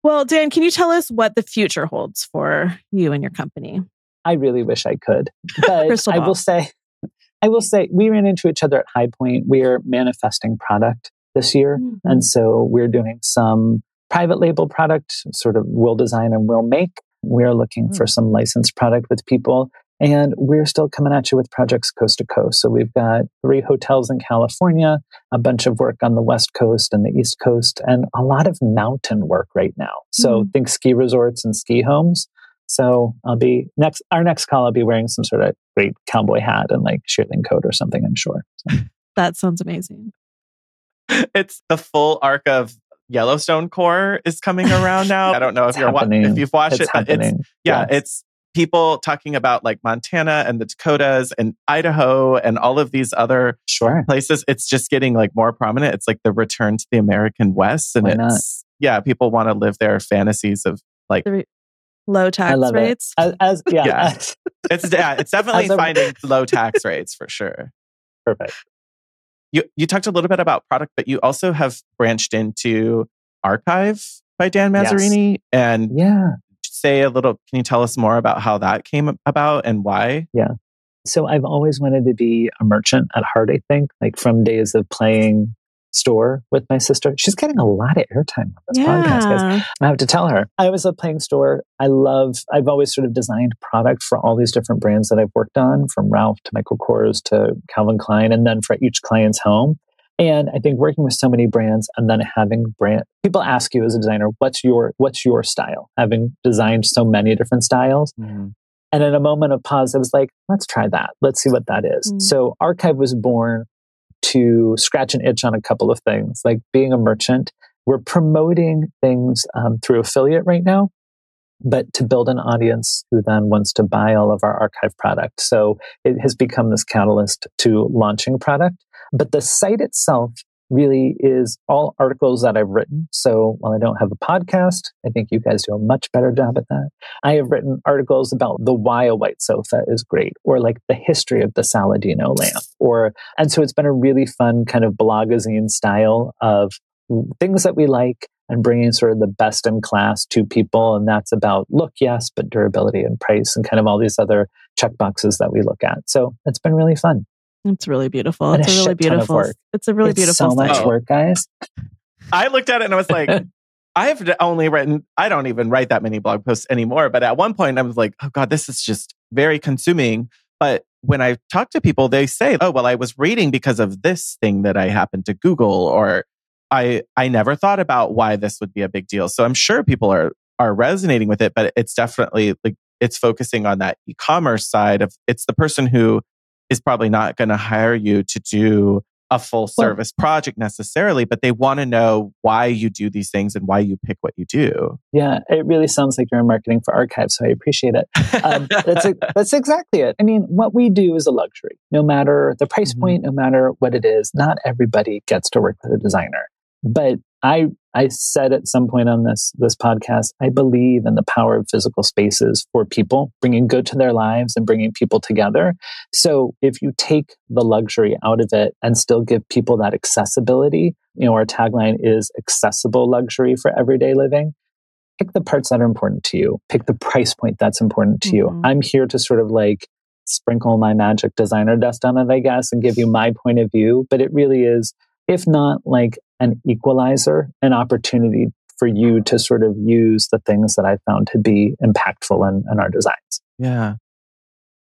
well, Dan, can you tell us what the future holds for you and your company? I really wish I could, but I will say, I will say, we ran into each other at High Point. We're manifesting product this year, mm-hmm. and so we're doing some private label product, sort of will design and will make. We're looking mm-hmm. for some licensed product with people. And we're still coming at you with projects coast to coast. So we've got three hotels in California, a bunch of work on the West Coast and the East Coast, and a lot of mountain work right now. So mm-hmm. think ski resorts and ski homes. So I'll be next, our next call, I'll be wearing some sort of great cowboy hat and like shearling coat or something, I'm sure. So. that sounds amazing. It's the full arc of Yellowstone core is coming around now. I don't know if you're watching if you've watched it's it. It's, yeah, yeah, it's people talking about like Montana and the Dakotas and Idaho and all of these other sure. places. It's just getting like more prominent. It's like the return to the American West. And Why it's, not? yeah, people want to live their fantasies of like low tax rates. It. As, as yeah, yeah. it's yeah, it's definitely a, finding low tax rates for sure. Perfect. You you talked a little bit about product, but you also have branched into archive by Dan Mazzarini, yes. and yeah, say a little. Can you tell us more about how that came about and why? Yeah. So I've always wanted to be a merchant at heart. I think, like from days of playing store with my sister. She's getting a lot of airtime on this yeah. podcast, guys. I have to tell her. I was a playing store. I love, I've always sort of designed product for all these different brands that I've worked on, from Ralph to Michael Kors to Calvin Klein, and then for each client's home. And I think working with so many brands and then having brand people ask you as a designer, what's your what's your style? Having designed so many different styles. Mm-hmm. And in a moment of pause, I was like, let's try that. Let's see what that is. Mm-hmm. So Archive was born to scratch an itch on a couple of things, like being a merchant. We're promoting things um, through affiliate right now, but to build an audience who then wants to buy all of our archive product. So it has become this catalyst to launching product. But the site itself really is all articles that I've written. So while I don't have a podcast, I think you guys do a much better job at that. I have written articles about the why a white sofa is great, or like the history of the Saladino lamp, or and so it's been a really fun kind of blogazine style of things that we like and bringing sort of the best in class to people. And that's about look, yes, but durability and price and kind of all these other check boxes that we look at. So it's been really fun. It's really beautiful. It's a, a really beautiful. It's a really it's beautiful. So much work, guys. I looked at it and I was like, I have only written. I don't even write that many blog posts anymore. But at one point, I was like, oh god, this is just very consuming. But when I talk to people, they say, oh well, I was reading because of this thing that I happened to Google, or I I never thought about why this would be a big deal. So I'm sure people are are resonating with it, but it's definitely like it's focusing on that e-commerce side of it's the person who is probably not going to hire you to do a full service well, project necessarily, but they want to know why you do these things and why you pick what you do. Yeah, it really sounds like you're in marketing for archives, so I appreciate it. Um, that's, a, that's exactly it. I mean, what we do is a luxury. No matter the price mm-hmm. point, no matter what it is, not everybody gets to work with a designer. But I I said at some point on this this podcast, I believe in the power of physical spaces for people, bringing good to their lives and bringing people together. So if you take the luxury out of it and still give people that accessibility, you know, our tagline is accessible luxury for everyday living. Pick the parts that are important to you. Pick the price point that's important to mm-hmm. you. I'm here to sort of like sprinkle my magic designer dust on it, I guess, and give you my point of view. But it really is, if not like an equalizer, an opportunity for you to sort of use the things that I found to be impactful in, in our designs. Yeah.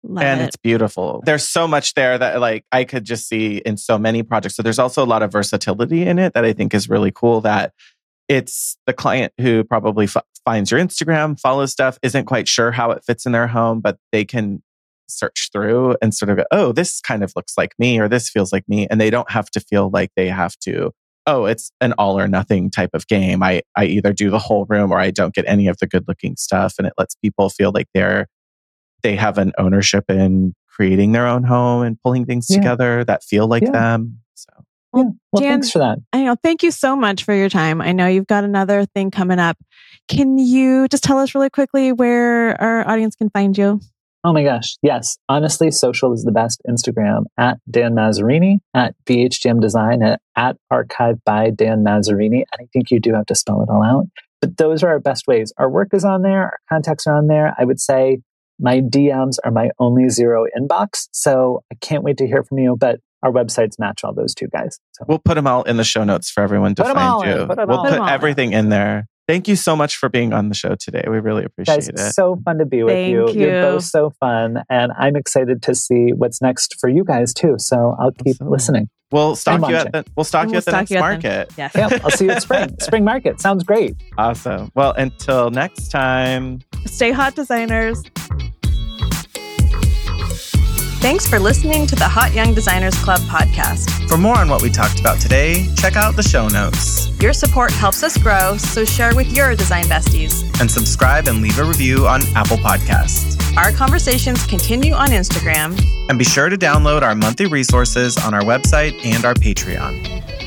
Love and it. it's beautiful. There's so much there that like I could just see in so many projects. So there's also a lot of versatility in it that I think is really cool that it's the client who probably f- finds your Instagram, follows stuff, isn't quite sure how it fits in their home, but they can search through and sort of go, oh, this kind of looks like me or this feels like me. And they don't have to feel like they have to oh, it's an all or nothing type of game. I, I either do the whole room or I don't get any of the good looking stuff. And it lets people feel like they're, they have an ownership in creating their own home and pulling things yeah. together that feel like yeah. them. So. Well, yeah. well Dan, thanks for that. I know. Thank you so much for your time. I know you've got another thing coming up. Can you just tell us really quickly where our audience can find you? Oh my gosh. Yes. Honestly, social is the best. Instagram at Dan Mazzarini, at BHDM Design, at, at Archive by Dan Mazzarini. And I think you do have to spell it all out. But those are our best ways. Our work is on there, our contacts are on there. I would say my DMs are my only zero inbox. So I can't wait to hear from you. But our websites match all those two guys. So. We'll put them all in the show notes for everyone to put find you. Put we'll put everything in there. Thank you so much for being on the show today. We really appreciate Guys, it. It's so fun to be with you. you. You're both so fun. And I'm excited to see what's next for you guys too. So I'll keep Absolutely. listening. We'll stalk you at the we'll stalk we'll you at the next market. Yes. Yeah, I'll see you at spring. spring market. Sounds great. Awesome. Well, until next time. Stay hot designers. Thanks for listening to the Hot Young Designers Club podcast. For more on what we talked about today, check out the show notes. Your support helps us grow, so share with your design besties. And subscribe and leave a review on Apple Podcasts. Our conversations continue on Instagram. And be sure to download our monthly resources on our website and our Patreon.